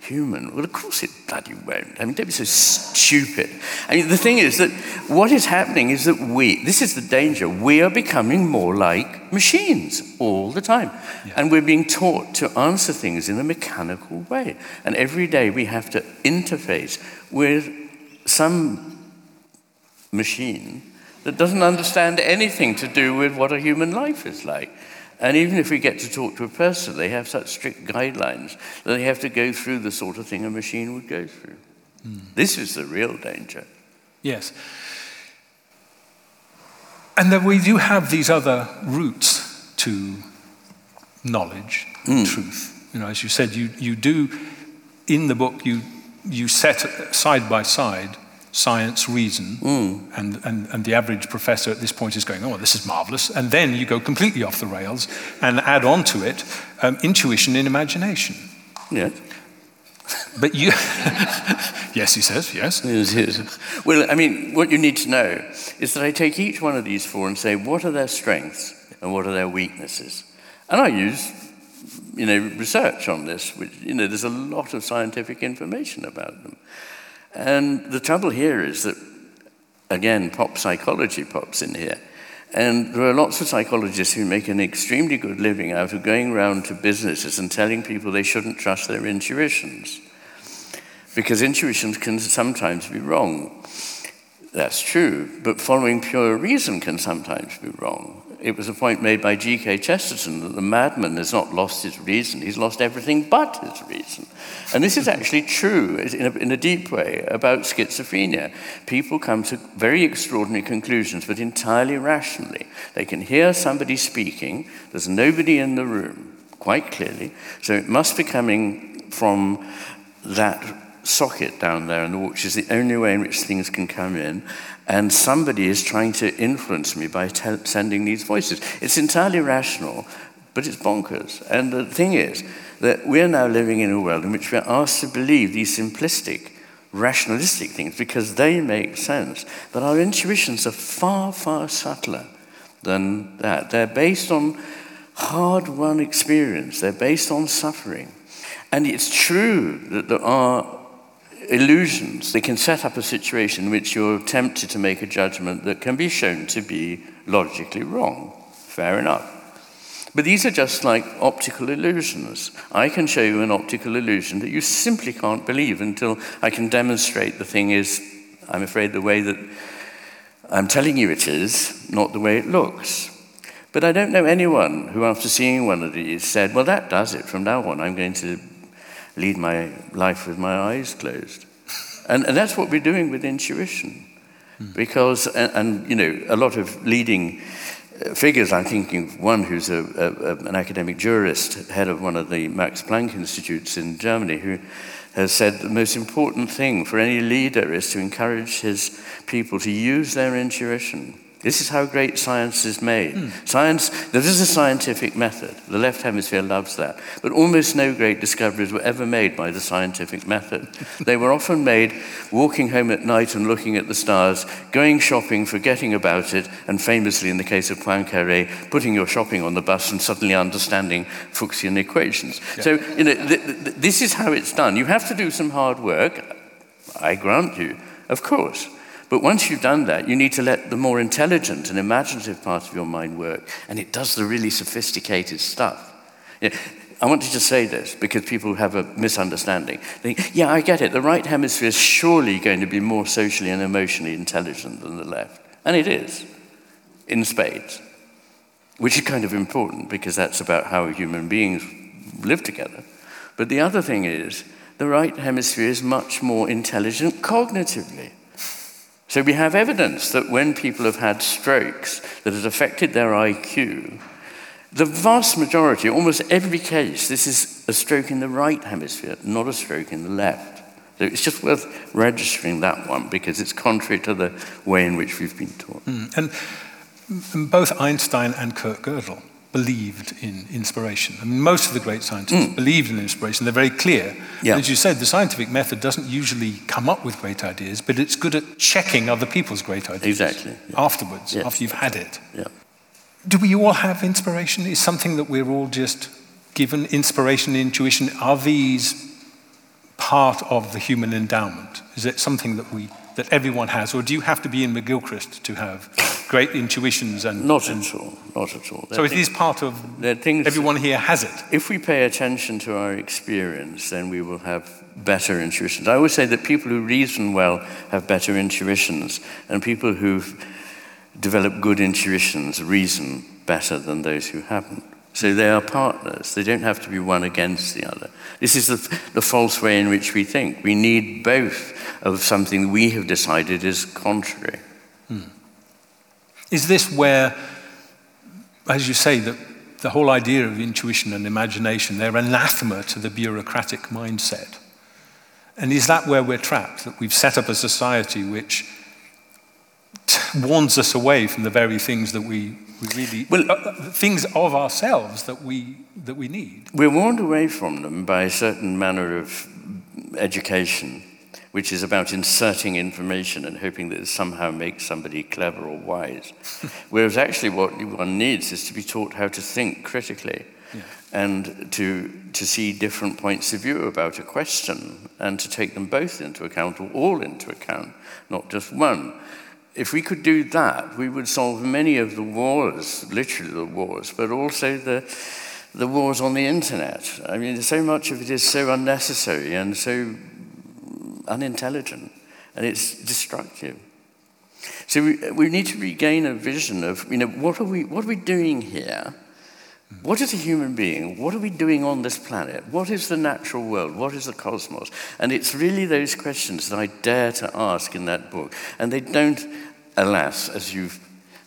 human. Well, of course it bloody won't. I mean, don't be so stupid. I mean, the thing is that what is happening is that we, this is the danger, we are becoming more like machines all the time. And we're being taught to answer things in a mechanical way. And every day we have to interface with some machine that doesn't understand anything to do with what a human life is like. And even if we get to talk to a person, they have such strict guidelines that they have to go through the sort of thing a machine would go through. Hmm. This is the real danger. Yes. And that we do have these other routes to knowledge, hmm. truth. You know, as you said, you, you do, in the book, you, you set side by side science, reason, and, and, and the average professor at this point is going, oh, this is marvelous. And then you go completely off the rails and add on to it um, intuition and imagination. Yes. But you, yes, he says, yes. Yes, yes. Well, I mean, what you need to know is that I take each one of these four and say, what are their strengths and what are their weaknesses? And I use, you know, research on this, which, you know, there's a lot of scientific information about them. And the trouble here is that, again, pop psychology pops in here. And there are lots of psychologists who make an extremely good living out of going around to businesses and telling people they shouldn't trust their intuitions. Because intuitions can sometimes be wrong. That's true, but following pure reason can sometimes be wrong. It was a point made by G.K. Chesterton that the madman has not lost his reason, he's lost everything but his reason. And this is actually true in a, in a deep way about schizophrenia. People come to very extraordinary conclusions, but entirely rationally. They can hear somebody speaking, there's nobody in the room, quite clearly, so it must be coming from that socket down there, and which is the only way in which things can come in. And somebody is trying to influence me by tel- sending these voices. It's entirely rational, but it's bonkers. And the thing is that we're now living in a world in which we're asked to believe these simplistic, rationalistic things because they make sense. But our intuitions are far, far subtler than that. They're based on hard won experience, they're based on suffering. And it's true that there are illusions. They can set up a situation in which you're tempted to make a judgment that can be shown to be logically wrong. Fair enough. But these are just like optical illusions. I can show you an optical illusion that you simply can't believe until I can demonstrate the thing is, I'm afraid, the way that I'm telling you it is, not the way it looks. But I don't know anyone who, after seeing one of these, said, Well, that does it. From now on, I'm going to lead my life with my eyes closed. And, and that's what we're doing with intuition. Because, and, and, you know, a lot of leading uh, figures, I'm thinking of one who's a, a, an academic jurist, head of one of the Max Planck Institutes in Germany, who has said the most important thing for any leader is to encourage his people to use their intuition. This is how great science is made. Hmm. Science, there is a scientific method. The left hemisphere loves that. But almost no great discoveries were ever made by the scientific method. they were often made walking home at night and looking at the stars, going shopping, forgetting about it, and famously, in the case of Poincaré, putting your shopping on the bus and suddenly understanding Fuchsian equations. So, you know, th- th- this is how it's done. You have to do some hard work, I grant you, of course. But once you've done that, you need to let the more intelligent and imaginative part of your mind work, and it does the really sophisticated stuff. You know, I want to just say this because people have a misunderstanding. They think, yeah, I get it. The right hemisphere is surely going to be more socially and emotionally intelligent than the left. And it is, in spades. which is kind of important because that's about how human beings live together. But the other thing is, the right hemisphere is much more intelligent cognitively. So we have evidence that when people have had strokes that has affected their IQ, the vast majority, almost every case, this is a stroke in the right hemisphere, not a stroke in the left. So it's just worth registering that one because it's contrary to the way in which we've been taught. Mm. And both Einstein and Kurt Gödel believed in inspiration. I mean, most of the great scientists mm. believed in inspiration. They're very clear. Yeah. As you said, the scientific method doesn't usually come up with great ideas, but it's good at checking other people's great ideas. Exactly. Yeah. Afterwards, yeah. after you've had it. Yeah. Do we all have inspiration? Is something that we're all just given inspiration, intuition? Are these part of the human endowment? Is it something that we that everyone has, or do you have to be in McGilchrist to have great intuitions and not at all, not at all. They're so it is part of things everyone here has it. If we pay attention to our experience, then we will have better intuitions. I always say that people who reason well have better intuitions, and people who've develop good intuitions, reason better than those who haven't. So they are partners. They don't have to be one against the other. This is the, the false way in which we think. We need both of something we have decided is contrary. Hmm. Is this where, as you say, that the whole idea of intuition and imagination, they're anathema to the bureaucratic mindset? And is that where we're trapped? That we've set up a society which warns us away from the very things that we, we really, well, uh, uh, things of ourselves that we, that we need. We're warned away from them by a certain manner of education, which is about inserting information and hoping that it somehow makes somebody clever or wise. Whereas actually what one needs is to be taught how to think critically. Yeah. And to, to see different points of view about a question and to take them both into account or all into account, not just one if we could do that, we would solve many of the wars, literally the wars, but also the, the wars on the internet. I mean, so much of it is so unnecessary and so unintelligent, and it's destructive. So we, we need to regain a vision of, you know, what are we, what are we doing here? What is a human being? What are we doing on this planet? What is the natural world? What is the cosmos? And it's really those questions that I dare to ask in that book. And they don't, alas, as you've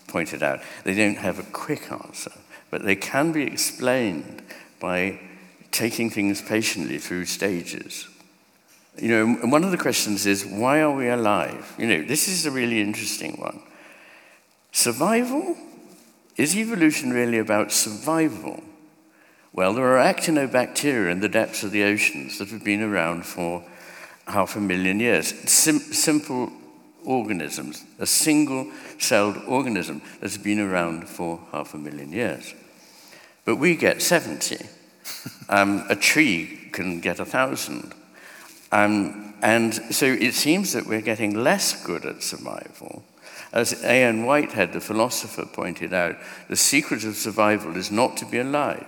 pointed out, they don't have a quick answer, but they can be explained by taking things patiently through stages. You know, one of the questions is why are we alive? You know, this is a really interesting one. Survival is evolution really about survival? Well, there are actinobacteria in the depths of the oceans that have been around for half a million years. Sim- simple organisms, a single celled organism that's been around for half a million years. But we get 70. um, a tree can get a thousand. Um, and so it seems that we're getting less good at survival as A.N. Whitehead, the philosopher, pointed out, the secret of survival is not to be alive.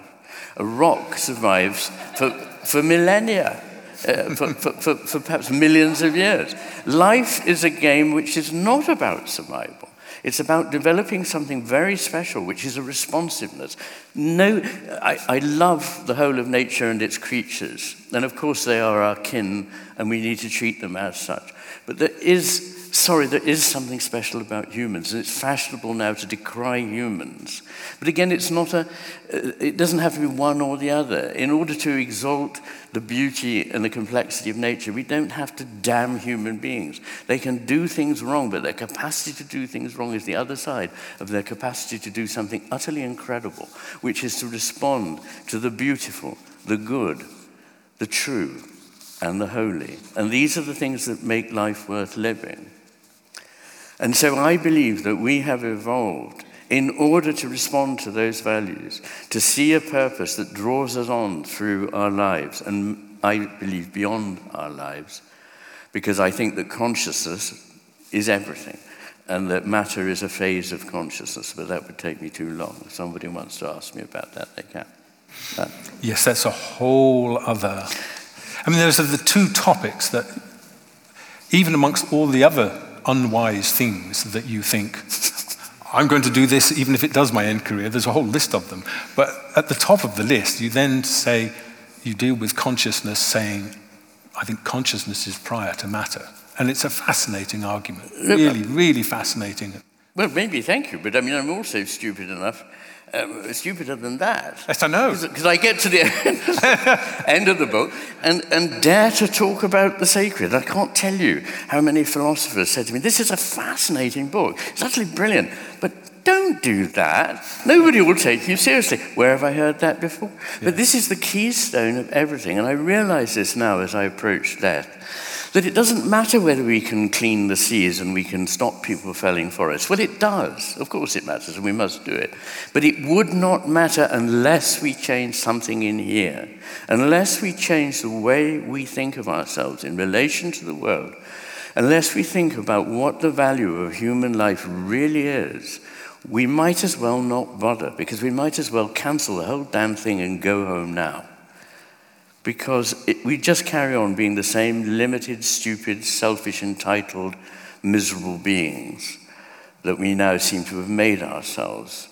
A rock survives for, for millennia, uh, for, for, for, for perhaps millions of years. Life is a game which is not about survival. It's about developing something very special, which is a responsiveness. No, I, I, love the whole of nature and its creatures. And of course, they are our kin, and we need to treat them as such. But there is sorry, there is something special about humans, and it's fashionable now to decry humans. But again, it's not a, it doesn't have to be one or the other. In order to exalt the beauty and the complexity of nature, we don't have to damn human beings. They can do things wrong, but their capacity to do things wrong is the other side of their capacity to do something utterly incredible, which is to respond to the beautiful, the good, the true, and the holy. And these are the things that make life worth living. And so I believe that we have evolved in order to respond to those values, to see a purpose that draws us on through our lives, and I believe beyond our lives, because I think that consciousness is everything, and that matter is a phase of consciousness, but that would take me too long. If somebody wants to ask me about that, they can. Uh, yes, that's a whole other. I mean, those are the two topics that, even amongst all the other unwise things that you think I'm going to do this even if it does my end career. There's a whole list of them. But at the top of the list, you then say, you deal with consciousness saying, I think consciousness is prior to matter. And it's a fascinating argument. Really, really fascinating. Well, maybe, thank you. But I mean, I'm also stupid enough um, stupider than that. Yes, I know. Because I get to the end of the book and, and dare to talk about the sacred. I can't tell you how many philosophers said to me, This is a fascinating book. It's utterly brilliant. But don't do that. Nobody will take you seriously. Where have I heard that before? But this is the keystone of everything. And I realize this now as I approach death that it doesn't matter whether we can clean the seas and we can stop people felling forests. Well, it does. Of course, it matters, and we must do it. But it would not matter unless we change something in here, unless we change the way we think of ourselves in relation to the world, unless we think about what the value of human life really is. We might as well not bother because we might as well cancel the whole damn thing and go home now because it, we just carry on being the same limited, stupid, selfish, entitled, miserable beings that we now seem to have made ourselves,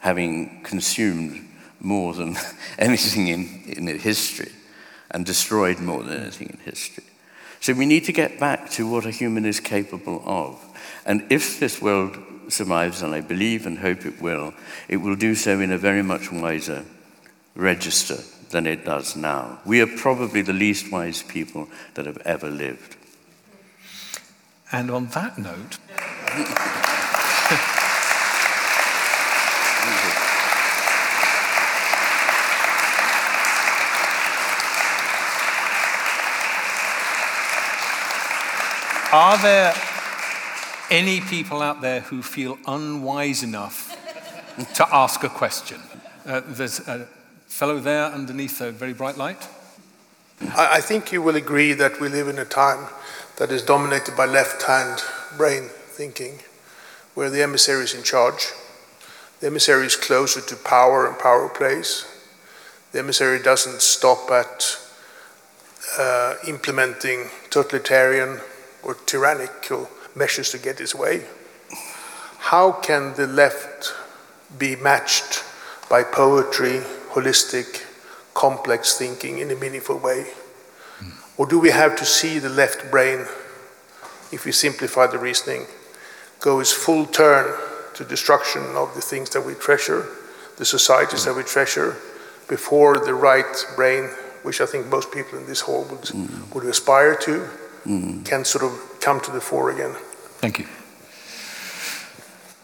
having consumed more than anything in, in history and destroyed more than anything in history. So we need to get back to what a human is capable of. And if this world survives, and I believe and hope it will, it will do so in a very much wiser register than it does now. We are probably the least wise people that have ever lived. And on that note, Are there any people out there who feel unwise enough to ask a question? Uh, there's a fellow there underneath a very bright light? I think you will agree that we live in a time that is dominated by left hand brain thinking, where the emissary is in charge. The emissary is closer to power and power plays. The emissary doesn't stop at uh, implementing totalitarian or tyrannical measures to get its way. How can the left be matched by poetry, holistic, complex thinking in a meaningful way? Mm. Or do we have to see the left brain, if we simplify the reasoning, go its full turn to destruction of the things that we treasure, the societies mm. that we treasure, before the right brain, which I think most people in this hall would, mm. would aspire to, can sort of come to the fore again? Thank you.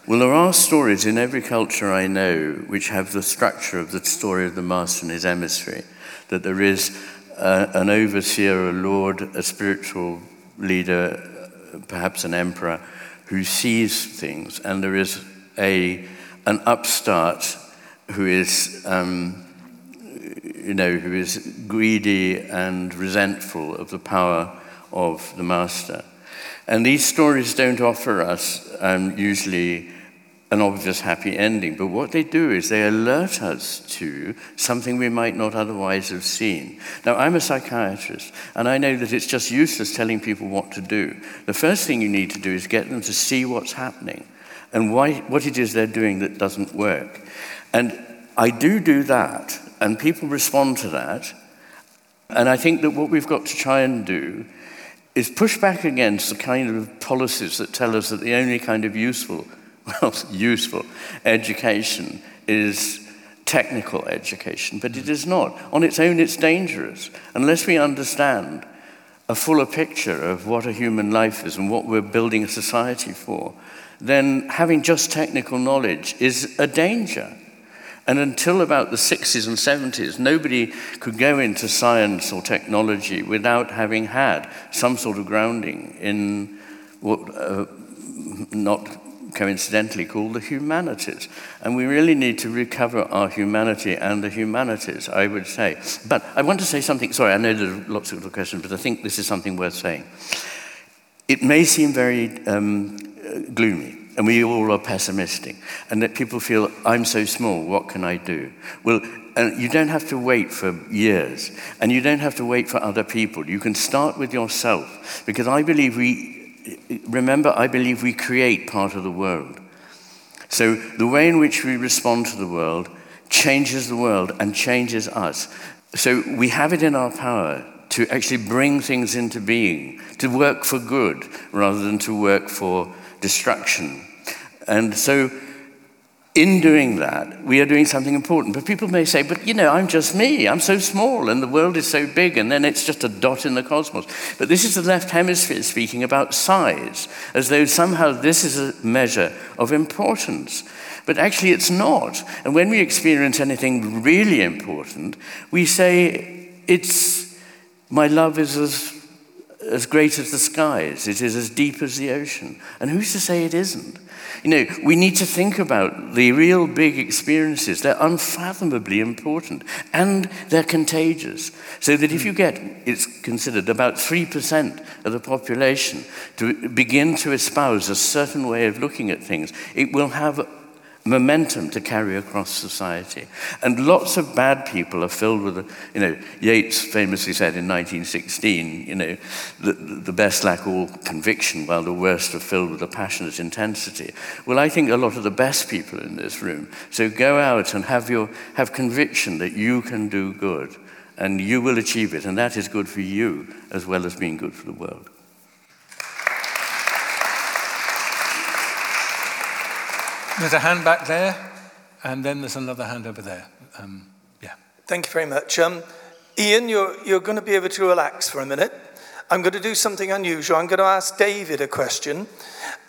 Well, there are stories in every culture I know which have the structure of the story of the master and his emissary. That there is a, an overseer, a lord, a spiritual leader, perhaps an emperor, who sees things, and there is a, an upstart who is, um, you know, who is greedy and resentful of the power of the master. And these stories don't offer us um, usually an obvious happy ending. But what they do is they alert us to something we might not otherwise have seen. Now, I'm a psychiatrist, and I know that it's just useless telling people what to do. The first thing you need to do is get them to see what's happening and why, what it is they're doing that doesn't work. And I do do that, and people respond to that. And I think that what we've got to try and do is push back against the kind of policies that tell us that the only kind of useful well, useful education is technical education, but it is not. On its own, it's dangerous. Unless we understand a fuller picture of what a human life is and what we're building a society for, then having just technical knowledge is a danger. And until about the 60s and 70s, nobody could go into science or technology without having had some sort of grounding in what, uh, not coincidentally called the humanities. And we really need to recover our humanity and the humanities, I would say. But I want to say something, sorry, I know there are lots of questions, but I think this is something worth saying. It may seem very um, gloomy, and we all are pessimistic, and that people feel, I'm so small, what can I do? Well, and you don't have to wait for years, and you don't have to wait for other people. You can start with yourself, because I believe we remember, I believe we create part of the world. So the way in which we respond to the world changes the world and changes us. So we have it in our power to actually bring things into being, to work for good rather than to work for destruction. And so in doing that, we are doing something important. But people may say, but you know, I'm just me. I'm so small and the world is so big and then it's just a dot in the cosmos. But this is the left hemisphere speaking about size, as though somehow this is a measure of importance. But actually, it's not. And when we experience anything really important, we say, it's my love is as as great as the skies, it is as deep as the ocean. And who's to say it isn't? You know, we need to think about the real big experiences. They're unfathomably important and they're contagious. So that if you get, it's considered about 3% of the population to begin to espouse a certain way of looking at things, it will have momentum to carry across society. And lots of bad people are filled with, you know, Yeats famously said in 1916, you know, the, the best lack all conviction while the worst are filled with a passionate intensity. Well, I think a lot of the best people in this room. So go out and have, your, have conviction that you can do good and you will achieve it. And that is good for you as well as being good for the world. There's a hand back there, and then there's another hand over there. Um, yeah. Thank you very much. Um, Iain, you're, you're going to be able to relax for a minute. I'm going to do something unusual. I'm going to ask David a question.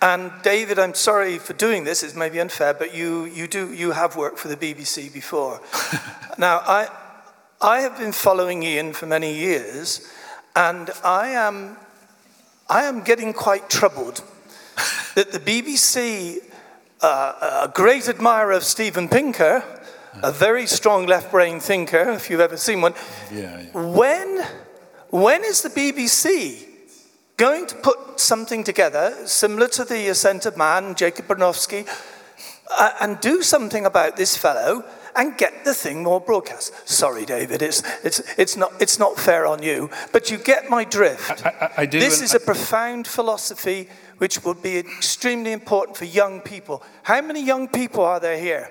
And David, I'm sorry for doing this. It's maybe unfair, but you, you, do, you have worked for the BBC before. now, I, I have been following Iain for many years, and I am, I am getting quite troubled that the BBC uh, a great admirer of Steven Pinker, a very strong left brain thinker, if you've ever seen one. Yeah, yeah. When, when is the BBC going to put something together similar to the Ascent of Man, Jacob Bronowski, uh, and do something about this fellow and get the thing more broadcast. Sorry, David, it's, it's, it's, not, it's not fair on you, but you get my drift. I, I, I do, this is a profound philosophy which will be extremely important for young people. How many young people are there here?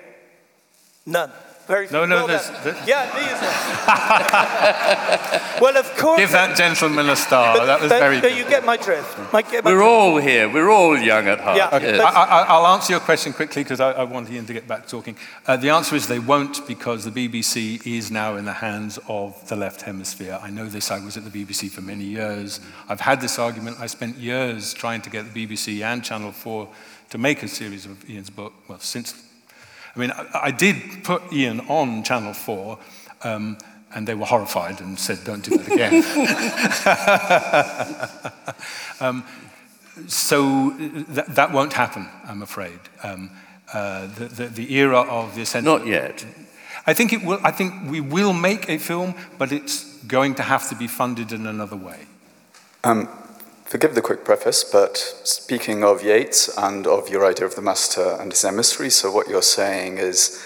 None. Very no, no, there's, there's, Yeah, these well, of course. Give that gentleman a star. But, that was but, very but good. you get my drift. My, my We're drift. all here. We're all young at heart. Yeah, okay. I, will answer your question quickly because I, I, want Iain to get back talking. Uh, the answer is they won't because the BBC is now in the hands of the left hemisphere. I know this. I was at the BBC for many years. I've had this argument. I spent years trying to get the BBC and Channel 4 to make a series of Iain's book, well, since I mean, I, I did put Iain on Channel 4, um, and they were horrified and said, don't do that again. um, so that, that won't happen, I'm afraid. Um, uh, the, the, the, era of the ascent. Not yet. I think, it will, I think we will make a film, but it's going to have to be funded in another way. Um, Forgive the quick preface, but speaking of Yeats and of your idea of the master and his emissary, so what you're saying is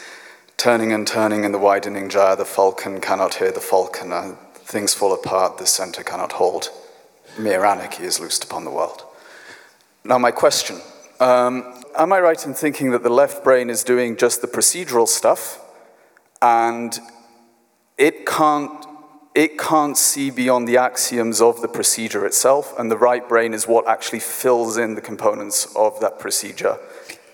turning and turning in the widening gyre, the falcon cannot hear the falconer, things fall apart, the center cannot hold. Mere anarchy is loosed upon the world. Now, my question um, Am I right in thinking that the left brain is doing just the procedural stuff and it can't it can't see beyond the axioms of the procedure itself, and the right brain is what actually fills in the components of that procedure.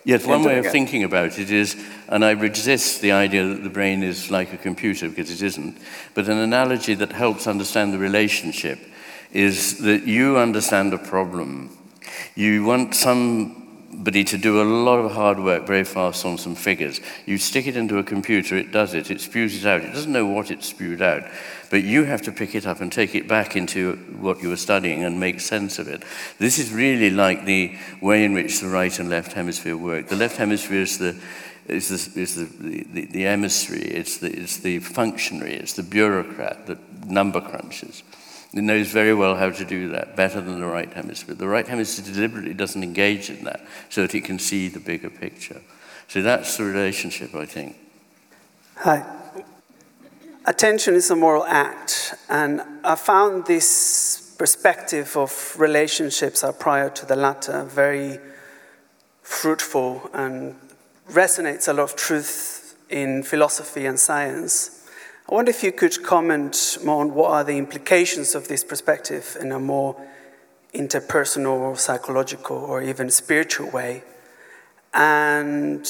Yes, one way of it. thinking about it is, and I resist the idea that the brain is like a computer because it isn't, but an analogy that helps understand the relationship is that you understand a problem. You want some somebody to do a lot of hard work very fast on some figures. You stick it into a computer, it does it, it spews it out. It doesn't know what it spewed out, but you have to pick it up and take it back into what you were studying and make sense of it. This is really like the way in which the right and left hemisphere work. The left hemisphere is the is the, is the, the, the emissary, it's the, it's the functionary, it's the bureaucrat that number crunches. It knows very well how to do that, better than the right hemisphere. The right hemisphere deliberately doesn't engage in that so that it can see the bigger picture. So that's the relationship, I think. Hi. Attention is a moral act, and I found this perspective of relationships are prior to the latter very fruitful and resonates a lot of truth in philosophy and science. I wonder if you could comment more on what are the implications of this perspective in a more interpersonal or psychological or even spiritual way. And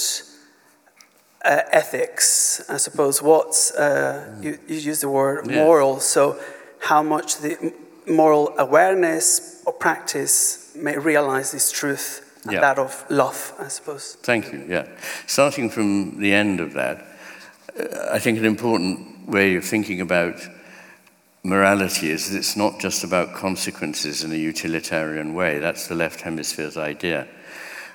uh, ethics, I suppose. What's, uh, you, you use the word Yeah. moral, so how much the moral awareness or practice may realize this truth and Yeah. that of love, I suppose. Thank you, yeah. Starting from the end of that, uh, I think an important way of thinking about morality is that it's not just about consequences in a utilitarian way. That's the left hemisphere's idea.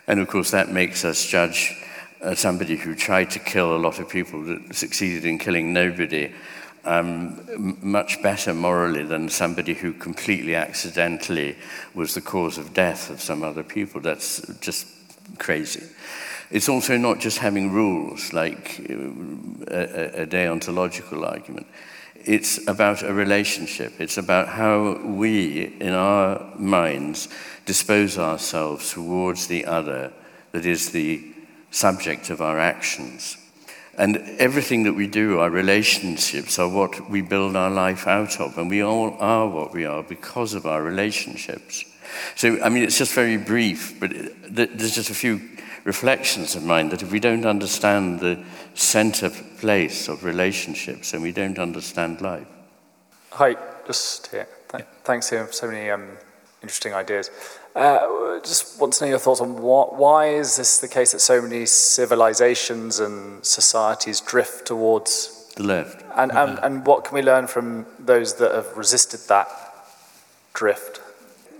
And of course, that makes us judge uh, somebody who tried to kill a lot of people that succeeded in killing nobody um, much better morally than somebody who completely accidentally was the cause of death of some other people. That's just crazy. It's also not just having rules like uh, a, a deontological argument. It's about a relationship. It's about how we, in our minds, dispose ourselves towards the other that is the subject of our actions. And everything that we do, our relationships, are what we build our life out of. And we all are what we are because of our relationships. So, I mean, it's just very brief, but there's just a few reflections of mine that if we don't understand the center place of relationships, then we don't understand life. Hi, just here. Th- Thanks, Iain, for so many um, interesting ideas. Uh, just want to know your thoughts on what, why is this the case that so many civilizations and societies drift towards, The left. and, and, and what can we learn from those that have resisted that drift?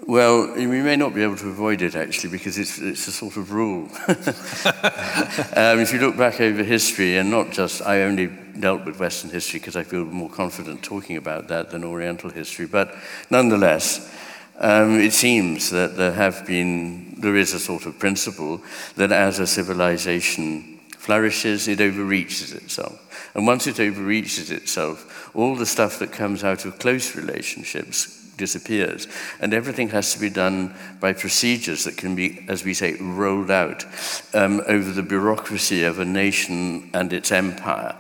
Well, we may not be able to avoid it actually because it's, it's a sort of rule. um, if you look back over history, and not just, I only dealt with Western history because I feel more confident talking about that than Oriental history, but nonetheless, um, it seems that there have been, there is a sort of principle that as a civilization flourishes, it overreaches itself. And once it overreaches itself, all the stuff that comes out of close relationships disappears. And everything has to be done by procedures that can be, as we say, rolled out um, over the bureaucracy of a nation and its empire.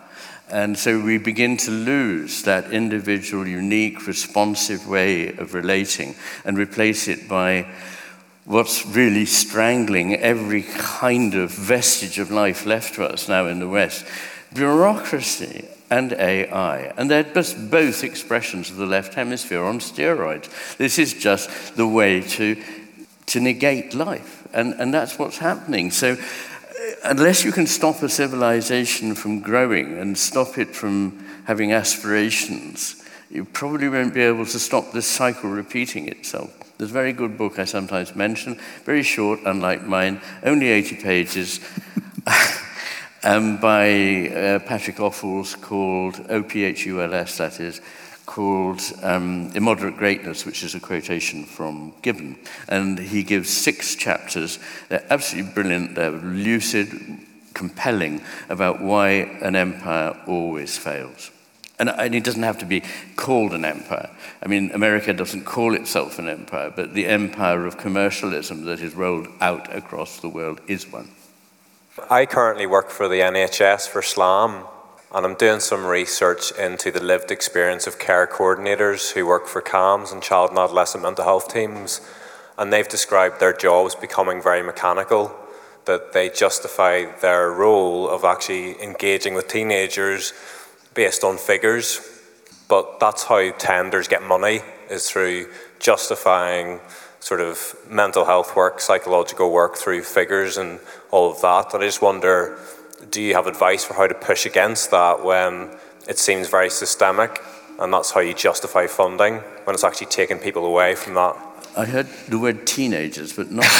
And so we begin to lose that individual, unique, responsive way of relating and replace it by what's really strangling every kind of vestige of life left to us now in the West bureaucracy and AI. And they're just both expressions of the left hemisphere on steroids. This is just the way to, to negate life. And, and that's what's happening. So, uh, unless you can stop a civilization from growing and stop it from having aspirations, you probably won't be able to stop this cycle repeating itself. There's a very good book I sometimes mention, very short, unlike mine, only 80 pages, um, by uh, Patrick Ophuls called, O-P-H-U-L-S that is, called um, Immoderate Greatness, which is a quotation from Gibbon. And he gives six chapters. They're absolutely brilliant, they're lucid, compelling about why an empire always fails. And, and it doesn't have to be called an empire. I mean, America doesn't call itself an empire, but the empire of commercialism that is rolled out across the world is one. I currently work for the NHS for SLAM, and I'm doing some research into the lived experience of care coordinators who work for CAMHS and child and adolescent mental health teams. And they've described their jobs becoming very mechanical, that they justify their role of actually engaging with teenagers based on figures. But that's how tenders get money, is through justifying sort of mental health work, psychological work through figures and all of that. And I just wonder do you have advice for how to push against that when it seems very systemic and that's how you justify funding when it's actually taking people away from that? I heard the word teenagers, but not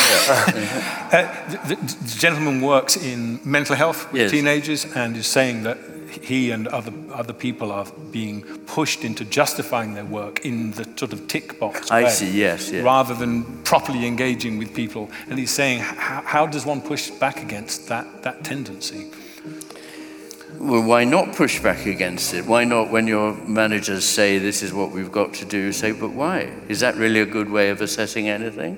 Uh, the, the gentleman works in mental health with Yes. teenagers and is saying that he and other, other people are being pushed into justifying their work in the sort of tick box I way, see, yes, yes. rather than properly engaging with people. And he's saying, how, how does one push back against that, that tendency? Well, why not push back against it? Why not, when your managers say this is what we've got to do, say, but why? Is that really a good way of assessing anything?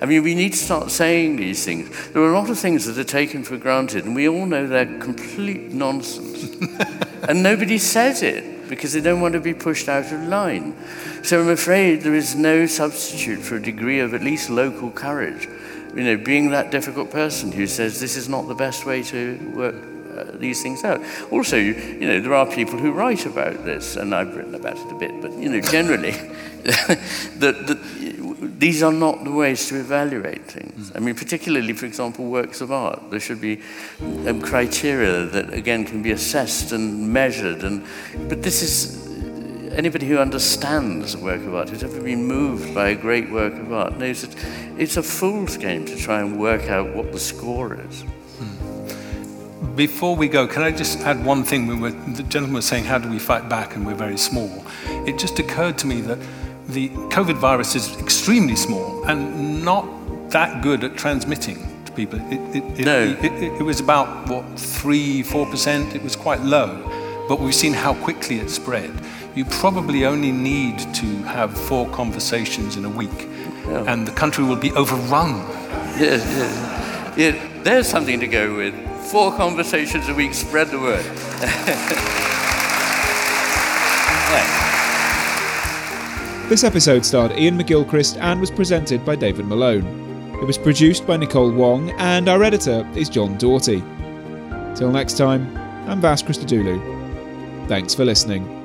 I mean, we need to start saying these things. There are a lot of things that are taken for granted, and we all know they're complete nonsense. and nobody says it because they don't want to be pushed out of line. So I'm afraid there is no substitute for a degree of at least local courage. You know, being that difficult person who says this is not the best way to work uh, these things out. Also, you, know, there are people who write about this, and I've written about it a bit, but, you know, generally, that, these are not the ways to evaluate things. I mean, particularly, for example, works of art. There should be um, criteria that, again, can be assessed and measured. And, but this is, anybody who understands a work of art, who's ever been moved by a great work of art, knows that it's a fool's game to try and work out what the score is. Before we go, can I just add one thing? When the gentleman was saying, How do we fight back? And we're very small. It just occurred to me that the COVID virus is extremely small and not that good at transmitting to people. It, it, it, No. it, it, was about, what, 3 4%? It was quite low. But we've seen how quickly it spread. You probably only need to have four conversations in a week, and the country will be overrun. Yes, yes. Yeah, there's something to go with. Four conversations a week, spread the word. This episode starred Iain McGilchrist and was presented by David Malone. It was produced by Nicole Wong, and our editor is John Doughty. Till next time, I'm Vas Christodoulou. Thanks for listening.